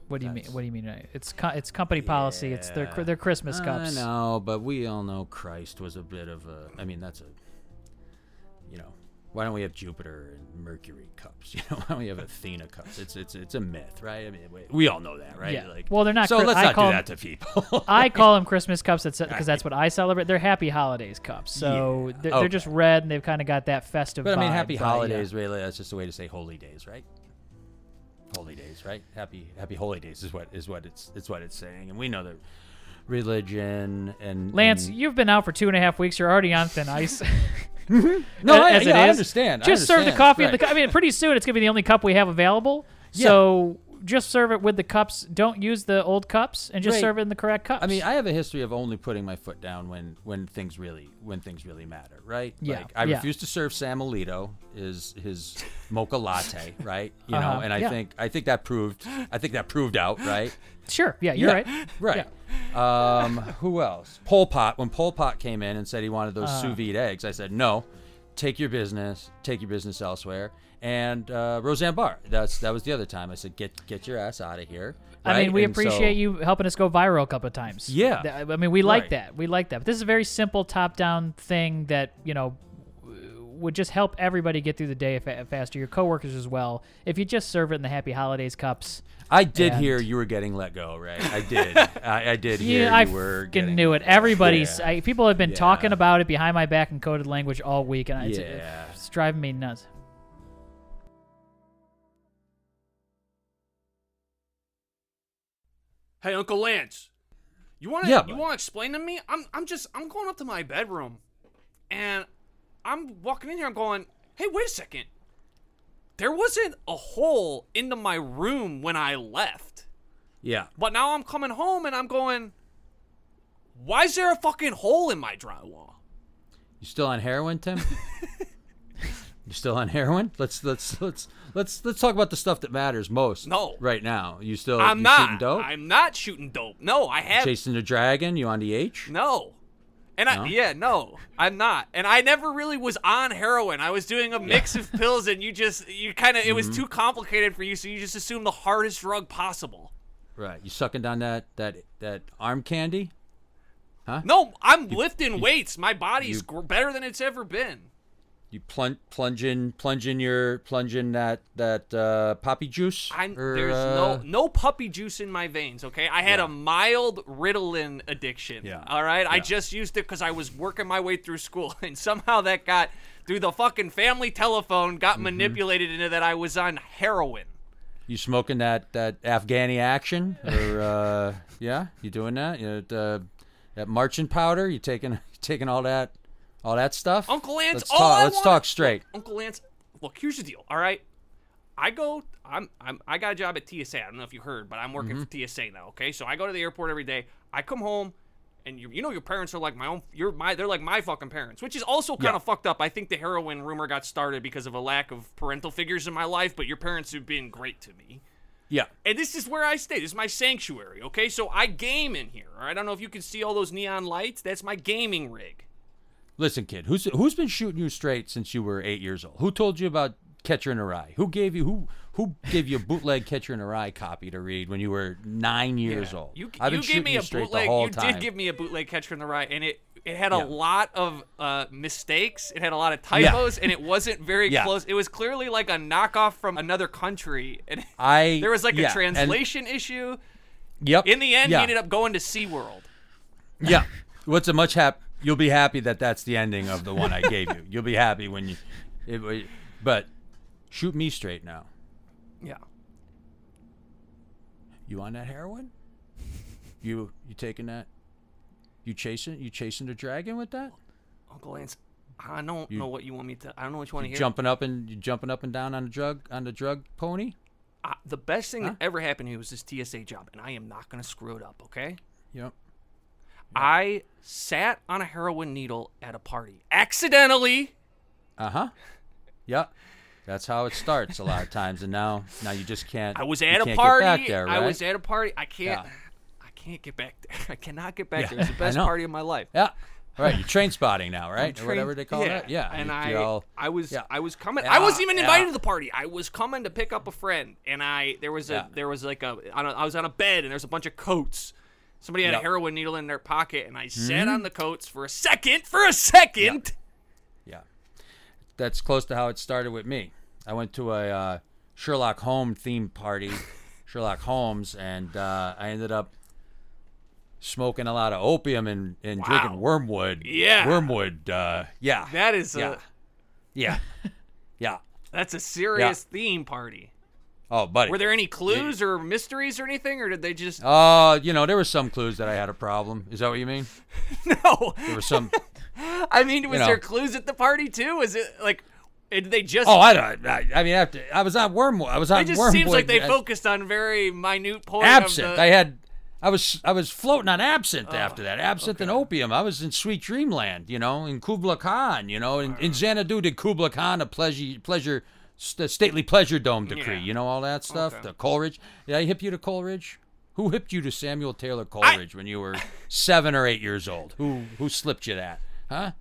What do you mean? What do you mean? It's co- it's company policy. It's their their Christmas cups. I know, but we all know Christ was a bit of a. I mean, that's a. You know, why don't we have Jupiter and Mercury cups? You know, why don't we have Athena cups? It's it's it's a myth, right? I mean, we, we all know that, right? Yeah. Well, they're not So let's I not do call that to people. I call them Christmas cups because that's what I celebrate. They're Happy Holidays cups, so Yeah, they're, they're just red and they've kind of got that festive. but I mean, vibe, happy but, yeah. holidays, really. That's just a way to say holy days, right? Holy days, right? Happy happy holy days is what is what it's it's what it's saying, and we know that religion and Lance, and- you've been out for two and a half weeks. You're already on thin ice. Mm-hmm. No, I, as it yeah, I understand. I Just serve the understand. coffee in the. Right. I mean, pretty soon it's gonna be the only cup we have available. So just serve it with the cups. Don't use the old cups, and just Right. serve it in the correct cups. I mean, I have a history of only putting my foot down when when things really when things really matter, right? Yeah, Like I yeah. refuse to serve Sam Alito his his mocha latte, right? You Uh-huh, know, and I yeah. think I think that proved I think that proved out, right? sure. Yeah, you're right. Right. Um, who else? Pol Pot. When Pol Pot came in and said he wanted those Uh. sous vide eggs, I said no. Take your business. Take your business elsewhere. And uh, Roseanne Barr. That's that was the other time. I said get get your ass out of here. I mean, we And so- appreciate you helping us go viral a couple of times. Yeah. I mean, we like Right. that. We like that. But this is a very simple top-down thing that you know would just help everybody get through the day fa- faster. Your coworkers as well. If you just serve it in the Happy Holidays cups. I did And- hear you were getting let go, right? I did. I, I did hear Yeah, I you were getting knew it. Everybody's Yeah. I, people have been Yeah. talking about it behind my back in coded language all week, and it's, Yeah. it's driving me nuts. Hey, Uncle Lance, You want to Yeah, you want to explain to me? I'm I'm just I'm going up to my bedroom, and I'm walking in here. I'm going, hey, wait a second. There wasn't a hole into my room when I left, Yeah. but now I'm coming home and I'm going. Why is there a fucking hole in my drywall? You still on heroin, Tim? you still on heroin? Let's let's let's let's let's talk about the stuff that matters most. No. Right now, you still I'm you not. shooting dope? I'm not shooting dope. No, I have Chasing the dragon? You on the H? No. And I No? yeah, no, I'm not. And I never really was on heroin. I was doing a mix of pills and you just you kind of it Mm-hmm. was too complicated for you, so you just assumed the hardest drug possible. Right. You sucking down that that that arm candy? Huh? No, I'm lifting weights. My body's you- better than it's ever been. You plunge plunging plunging your plunging that that uh, poppy juice? I'm Or, there's uh, no no puppy juice in my veins, okay? I had Yeah. a mild Ritalin addiction. Yeah. All right? yeah. I just used it cuz I was working my way through school and somehow that got through the fucking family telephone got Mm-hmm. manipulated into that I was on heroin. You smoking that that Afghani action or uh, yeah? You doing that? You know, uh, that marching powder? You taking taking all that all that stuff? Uncle Lance, Let's all talk. I let's wanna- talk straight. Look, Uncle Lance, look, here's the deal. All right, I go. I'm. I'm. I got a job at TSA. I don't know if you heard, but I'm working Mm-hmm. for TSA now. Okay, so I go to the airport every day. I come home, and you, you know your parents are like my own. You're my. They're like my fucking parents, which is also kind of fucked up. I think the heroin rumor got started because of a lack of parental figures in my life, but your parents have been great to me. Yeah. And this is where I stay. This is my sanctuary. Okay, so I game in here. All right, I don't know if you can see all those neon lights. That's my gaming rig. Listen, kid, who's who's been shooting you straight since you were eight years old? Who told you about Catcher in the Rye? Who gave you who who gave you a bootleg Catcher in the Rye copy to read when you were nine years old? You, I've you been gave shooting me you a bootleg. you time. did give me a bootleg Catcher in the Rye, and it it had Yeah. a lot of uh, mistakes. It had a lot of typos, and it wasn't very Yeah. close. It was clearly like a knockoff from another country, and I there was like yeah, a and- translation issue. Yep. In the end, yeah. he ended up going to SeaWorld. Yeah. What's a much hap? You'll be happy that that's the ending of the one I gave you. You'll be happy when you. It, but shoot me straight now. Yeah. You on that heroin? You you taking that? You chasing you chasing the dragon with that? Uncle Lance, I don't You- know what you want me to. I don't know what you want to hear. jumping up and you jumping up and down on the drug on the drug pony? Uh, the best thing Huh? that ever happened to me was this TSA job, and I am not going to screw it up. Okay. Yep. I sat on a heroin needle at a party accidentally. Uh huh. Yep. That's how it starts a lot of times, and now now you just can't. I was at a party. Back there, right? I was at a party. I can't. Yeah. I can't get back there. I cannot get back Yeah, there. It's the best party of my life. Yeah. All right. You're train spotting now, right? I'm or whatever they call trained- that. Yeah. And I, all- I was, yeah. I was coming. Yeah, I wasn't even invited yeah. to the party. I was coming to pick up a friend, and I there was a Yeah. there was like a, on a I was on a bed, and there's a bunch of coats. Somebody had Yep. a heroin needle in their pocket, and I sat Mm-hmm. on the coats for a second. For a second. Yeah. That's close to how it started with me. I went to a uh, Sherlock Holmes themed party, Sherlock Holmes, and uh, I ended up smoking a lot of opium and, and Wow. drinking wormwood. Yeah. Wormwood. Uh, yeah. That is a yeah. Yeah. yeah. that's a serious theme party. Oh, buddy. Were there any clues or mysteries or anything, or did they just Uh, you know, there were some clues that I had a problem. Is that what you mean? no? There were some. I mean, was know. there clues at the party too? Was it like, did they just? Oh, I don't. I, I mean, after I was on wormwood. I was on it just wormwood. seems like they uh, focused on very minute point. absinthe. Of the, I had, I was, I was floating on absinthe after that. Absinthe and opium. I was in sweet dreamland, you know, in Kubla Khan, you know, in, in Xanadu did Kubla Khan a pleasure, pleasure, st- stately pleasure dome decree, Yeah. you know, all that stuff. Okay. The Coleridge. Did I hip you to Coleridge? Who hipped you to Samuel Taylor Coleridge when you were seven or eight years old? Who who slipped you that? Huh?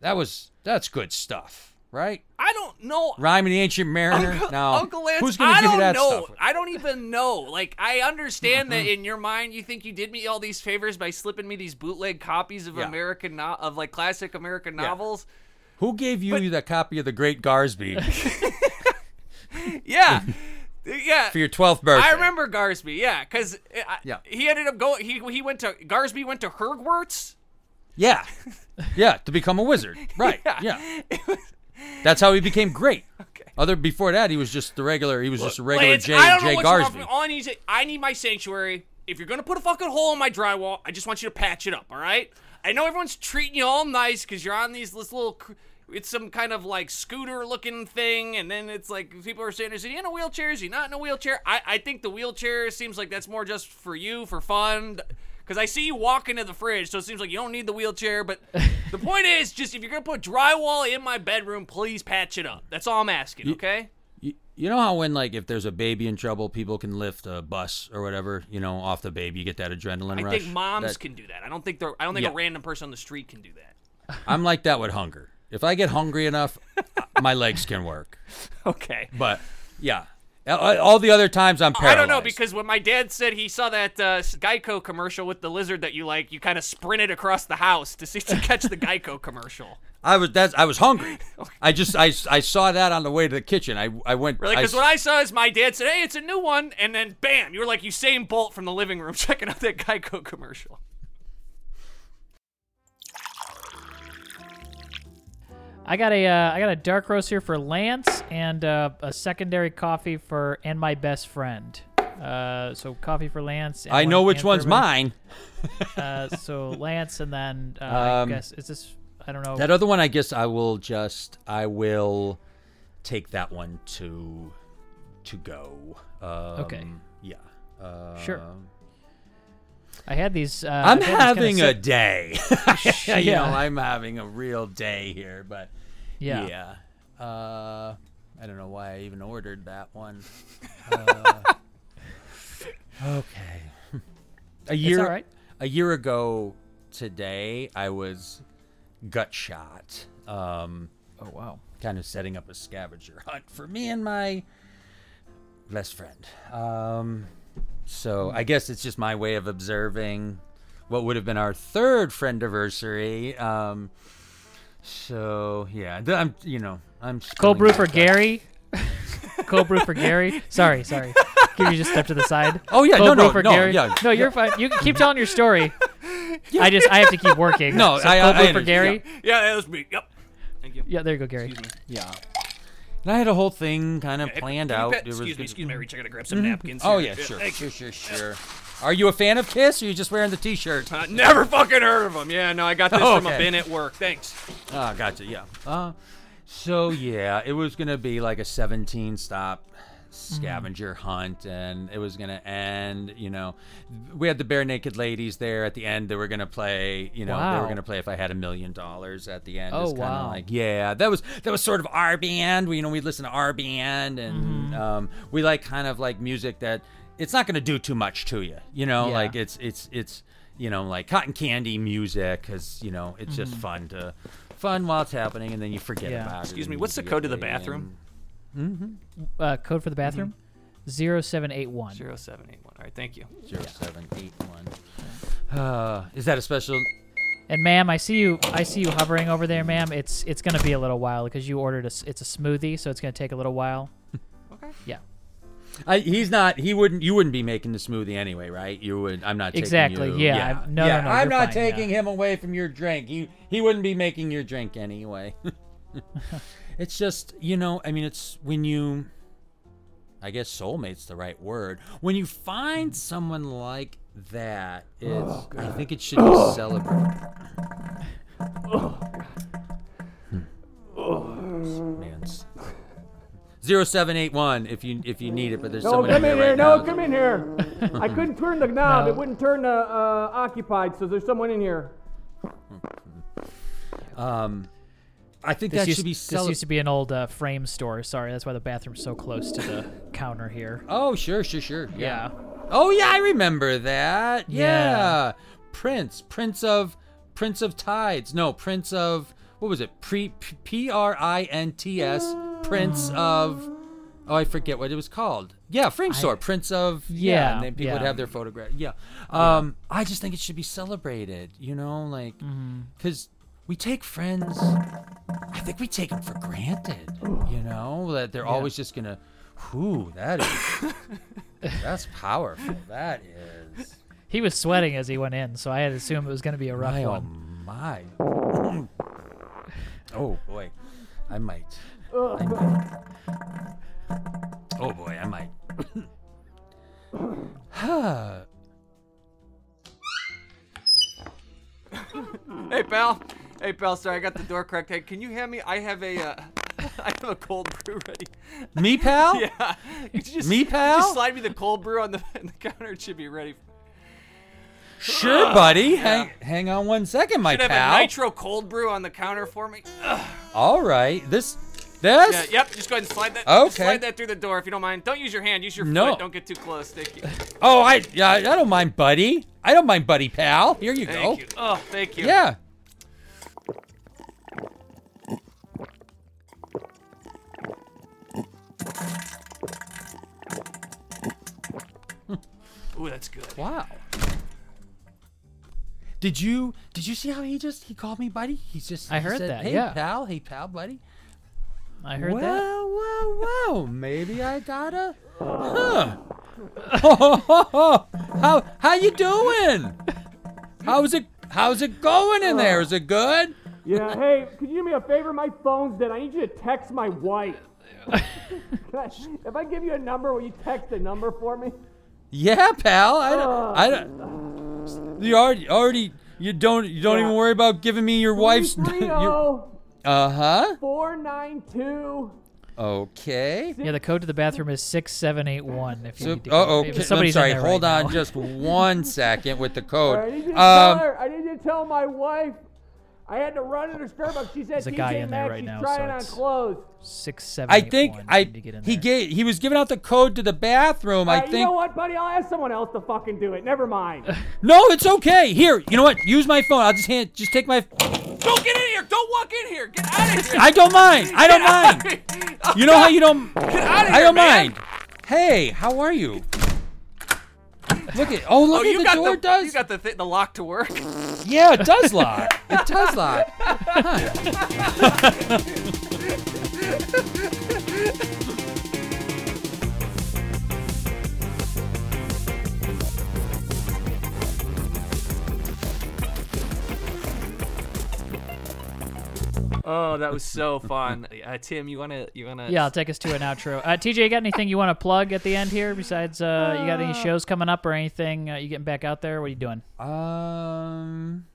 That was that's good stuff, right? I don't know. Rhyme Rhyming the Ancient Mariner. Uncle, now, Uncle Lance, who's gonna I give don't you that know. stuff? Mm-hmm. I don't even know. Like, I understand that in your mind, you think you did me all these favors by slipping me these bootleg copies of Yeah. American no- of like classic American Yeah. Who gave you that copy of The Great Garsby Yeah, yeah. for your 12th birthday? I remember Garsby. Yeah, because uh, Yeah. he ended up going. He he went to Garsby went to Hogwarts. Yeah. Yeah, to become a wizard. Right. Yeah. Yeah. That's how he became great. Okay. Other before that, he was just the regular. He was just a regular Lance, Jay I don't know Jay what's wrong Garsby. with. All I need is I need my sanctuary. if you're gonna put a fucking hole in my drywall, I just want you to patch it up. All right? I know everyone's treating you all nice because you're on these this little. It's some kind of like scooter looking thing, and then it's like people are saying, "Is he in a wheelchair? Is he not in a wheelchair?" I, I think the wheelchair seems like that's more just for you for fun. Because I see you walking to the fridge, so it seems like you don't need the wheelchair. But the point is, just if you're gonna put drywall in my bedroom, please patch it up. That's all I'm asking. Okay? You, you know how when like if there's a baby in trouble, people can lift a bus or whatever, you know, off the baby, you get that adrenaline I rush. think moms That- can do that. I don't think they're. I don't think Yeah. a random person on the street can do that. I'm like that with hunger. If I get hungry enough, my legs can work. Okay. But yeah, all the other times I'm paralyzed. I don't know because when my dad said he saw that uh, Geico commercial with the lizard that you like, you kind of sprinted across the house to see to catch the Geico commercial. I was that's I was hungry. I just I, I saw that on the way to the kitchen. I I went Really? Because what I saw is my dad said, "Hey, it's a new one," and then bam, you were like Usain Bolt from the living room checking out that Geico commercial. I got a uh, I got a dark roast here for Lance and uh, a secondary coffee for and my best friend. Uh, so coffee for Lance. and I one know which one's mine. Uh, so Lance and then uh, Um, I guess is this I don't know. That other one, I guess I will just I will take that one to to go. Um, Okay. Yeah. Uh, Sure. I had these. Uh, I'm had having a day. you Yeah. know, I'm having a real day here, but Yeah. yeah. Uh, I don't know why I even ordered that one. Uh, okay. A year all right. a year ago today, I was gut shot. Um, Oh wow. kind of setting up a scavenger hunt for me and my best friend. Um, so I guess it's just my way of observing what would have been our third friend anniversary. Um, so yeah, I'm you know I'm Cold spilling brew for guts. Gary. Cold brew for Gary. Sorry, sorry. Give you just step to the side. Oh yeah, Cold no brew no for no Gary. yeah. No, you're fine. You can keep telling your story. I just I have to keep working. No, so I- cold I brew for. Gary. Yeah, that was me. Yep. Thank you. Yeah, there you go, Gary. Yeah. And I had a whole thing kind of Hey, planned out. pa- excuse me, excuse me. Reach. I gotta grab some mm-hmm. napkins. Oh here. yeah, sure, thank sure, sure, sure. Are you a fan of Kiss, or are you just wearing the T-shirt? Uh, never fucking heard of them. Yeah, no, I got this Oh, from a bin at work. Thanks. Oh, gotcha. Yeah. Uh, so yeah, it was gonna be like a 17 stop scavenger hunt, and it was gonna end. You know, we had the Barenaked Ladies there at the end. They were gonna play. You know, they were gonna play if I had a million dollars at the end. Oh, wow. Like yeah, that was that was sort of our band. We, you know, we'd listen to our band, and um, we like kind of like music that it's not gonna do too much to you. You know, Yeah. like it's it's it's you know like cotton candy music because you know it's just fun to fun while it's happening and then you forget Yeah. about it. Excuse me, what's the code to the get bathroom? Uh, code for the bathroom. Zero seven eight one. Zero seven eight one. All right, thank you. in Zero seven eight one. Uh, is that a special? And ma'am, I see you. I see you hovering over there, ma'am. It's it's gonna be a little while because you ordered a. s- It's a smoothie, so it's gonna take a little while. Okay. Yeah. I, he's not. He wouldn't. You wouldn't be making the smoothie anyway, right? You would. I'm not. Taking Exactly, you- yeah, Yeah. I- no, no, yeah, no, I'm not fine, taking yeah. him away from your drink. He he wouldn't be making your drink anyway. it's just you know. I mean, it's when you. I guess soulmate's the right word. When you find someone like that, it's. I think it should be celebrated. Oh. Hmm. Man, s- Zero seven eight one if you if you need it, but there's No, someone come in right here. now. No, come in here. I couldn't turn the knob. No. It wouldn't turn the uh, occupied, so there's someone in here. Um, I think This that used, should be this used to be an old uh, frame store. Sorry, that's why the bathroom's so close to the counter here. Oh, sure, sure, sure. Yeah. Oh, yeah, I remember that. Yeah. Yeah. Prince, Prince of Prince of Tides. No, Prince of what was it? Pre P R I N T S. Prince of Oh, I forget what it was called. Yeah, frame store, Prince of Yeah, and then people would have their photograph. Yeah. Um, I just think it should be celebrated. You know, like Mm-hmm. because we take friends. I think we take them for granted. You know that they're always just gonna. Whew, that is. that's powerful. That is. He was sweating as he went in, so I had to assume it was going to be a rough My oh one. my. oh boy, I might oh boy, I might. hey pal, hey pal. Sorry, I got the door cracked. Hey, can you hand me? I have a, uh, I have a cold brew ready. Me pal? yeah. Could you just, Me pal? Just slide me the cold brew on the, on the counter. It should be ready. Sure, buddy. yeah. Hang, hang on one second, my Should have a nitro cold brew on the counter for me. All right, this this. Yeah, yep. Just go ahead and slide that. Okay. Slide that through the door if you don't mind. Don't use your hand. Use your No. foot. Don't get too close. Thank you. Oh, I, yeah, I don't mind, buddy. I don't mind, buddy, pal. Here you Thank go. you. Oh, thank you. Yeah. Ooh, that's good. Wow. Did you did you see how he just he called me buddy? He's just I he heard said, that, Hey yeah. pal, hey pal, buddy. I heard well, that. well, well. Maybe I gotta. Huh. how how you doing? How's it how's it going in there? Is it good? Yeah, hey, could you do me a favor? My phone's dead. I need you to text my wife. If I give you a number, will you text the number for me? Yeah, pal. I don't. I don't. You already already. You don't. You don't Yeah. even worry about giving me your wife's. your, 330 uh huh. 492 Okay. Yeah, the code to the bathroom is six seven eight one. If you So, need to oh, if okay. I'm sorry. there Hold right on just one second with the code. I need you to tell Um, her. I need you to tell my wife. I had to run into Starbucks. She said There's a guy TJ in there Maxx, right she's now, trying so on it's- clothes. six seven. I think I to get in he there. gave he was giving out the code to the bathroom. I Uh, you think know what, buddy? I'll ask someone else to fucking do it. Never mind. no, it's okay. Here, you know what? Use my phone. I'll just hand just take my. Don't get in here. Don't walk in here. Get out of here. I don't mind. I don't mind. You know how you don't. Get out of here, I don't man. mind. Hey, how are you? Look at oh look Oh, at the door the does. you got the th- the lock to work. yeah, it does lock. It does lock. Oh, that was so fun. Uh, Tim, you wanna you wanna? Yeah, I'll take us to an outro. Uh, TJ, you got anything you want to plug at the end here? Besides, uh, you got any shows coming up or anything? Uh, you getting back out there? What are you doing? Um,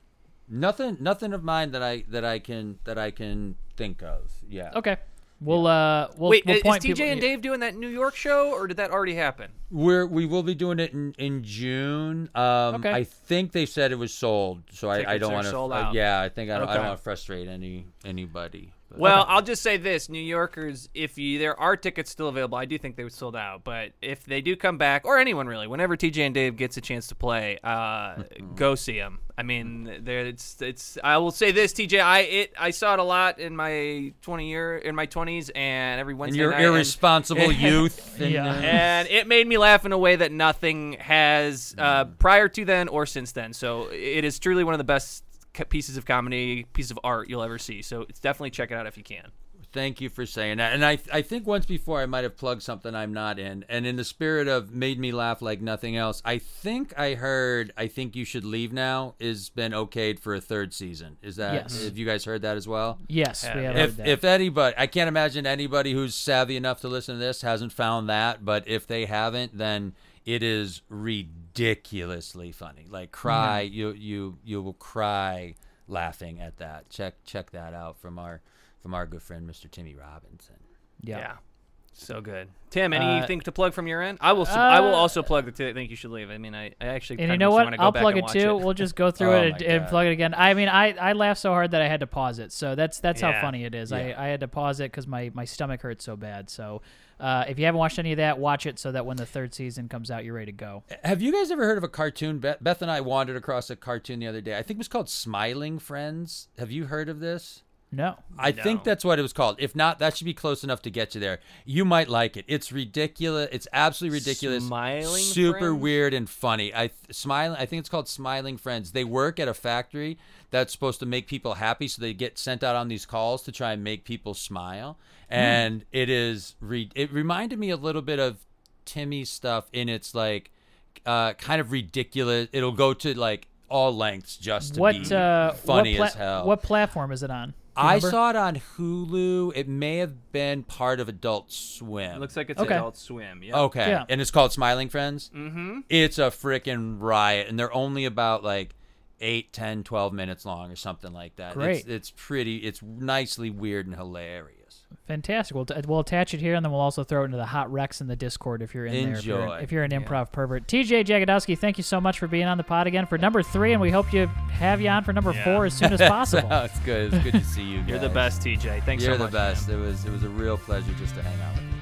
nothing, nothing of mine that I that I can that I can think of. Yeah. Okay, we'll uh, we'll, Wait, we'll is point TJ people- and Dave doing that New York show, or did that already happen? We're we will be doing it in in June. Um, Okay. I think they said it was sold, so I, I don't want to. out. yeah, I think I don't, I don't want to frustrate any anybody. But- Well, I'll just say this: New Yorkers, if you there are tickets still available, I do think they were sold out. But if they do come back, or anyone really, whenever TJ and Dave gets a chance to play, uh, go see them. I mean, there it's it's. I will say this, TJ, I it I saw it a lot in my twenty year in my twenties, and every and Wednesday your night, and- irresponsible youth. And, Yeah. uh, and it made me laugh in a way that nothing has uh, prior to then or since then. So it is truly one of the best co- pieces of comedy, piece of art you'll ever see. So it's definitely check it out if you can. Thank you for saying that. And I I think once before I might have plugged something I'm not in. And in the spirit of made me laugh like nothing else, I think I heard I think you should leave now is been okayed for a third season. Is that Yes. have you guys heard that as well? Yes, we have heard If that. if anybody I can't imagine anybody who's savvy enough to listen to this hasn't found that, but if they haven't, then it is ridiculously funny. Like cry, mm-hmm. you you you will cry laughing at that. Check check that out from our from our good friend Mr. Timmy Robinson. yeah. So good. Tim, Uh, anything to plug from your end? I will. su- I will uh, also plug the. T- think you should leave. I mean, I, I actually. And you know what? I'll plug it watch too. We'll just go through Oh it and, and plug it again. I mean, I, I laughed so hard that I had to pause it. So that's that's how funny it is. I, Yeah. I had to pause it because my, my stomach hurt so bad. So uh, if you haven't watched any of that, watch it so that when the third season comes out, you're ready to go. Have you guys ever heard of a cartoon? Beth, Beth and I wandered across a cartoon the other day. I think it was called Smiling Friends. Have you heard of this? No. I think that's what it was called. If not, that should be close enough to get you there. You might like it. It's ridiculous. It's absolutely ridiculous. Smiling super Friends? weird and funny. I th- smiling. I think it's called Smiling Friends. They work at a factory that's supposed to make people happy, so they get sent out on these calls to try and make people smile. And it is. Re- it reminded me a little bit of Timmy's stuff in its like uh, kind of ridiculous. It'll go to like all lengths just to What be uh, funny what as hell. What platform is it on? Do you I remember? saw it on Hulu. It may have been part of Adult Swim. It looks like it's Okay. Adult Swim. Yeah. okay, Yeah. and it's called Smiling Friends. Mm-hmm. It's a freaking riot, and they're only about like 8, 10, 12 minutes long or something like that. Great. It's, it's pretty. It's nicely weird and hilarious. Fantastic. We'll, t- we'll attach it here, and then we'll also throw it into the hot recs in the Discord if you're in there. If you're, Enjoy. if you're an improv pervert. TJ Jagodowski, thank you so much for being on the pod again for number three, and we hope you have you on for number Yeah. four as soon as possible. it's good. It's good to see you. You're the best, TJ. Thanks You're so the best. man. It was it was a real pleasure just to hang out with you.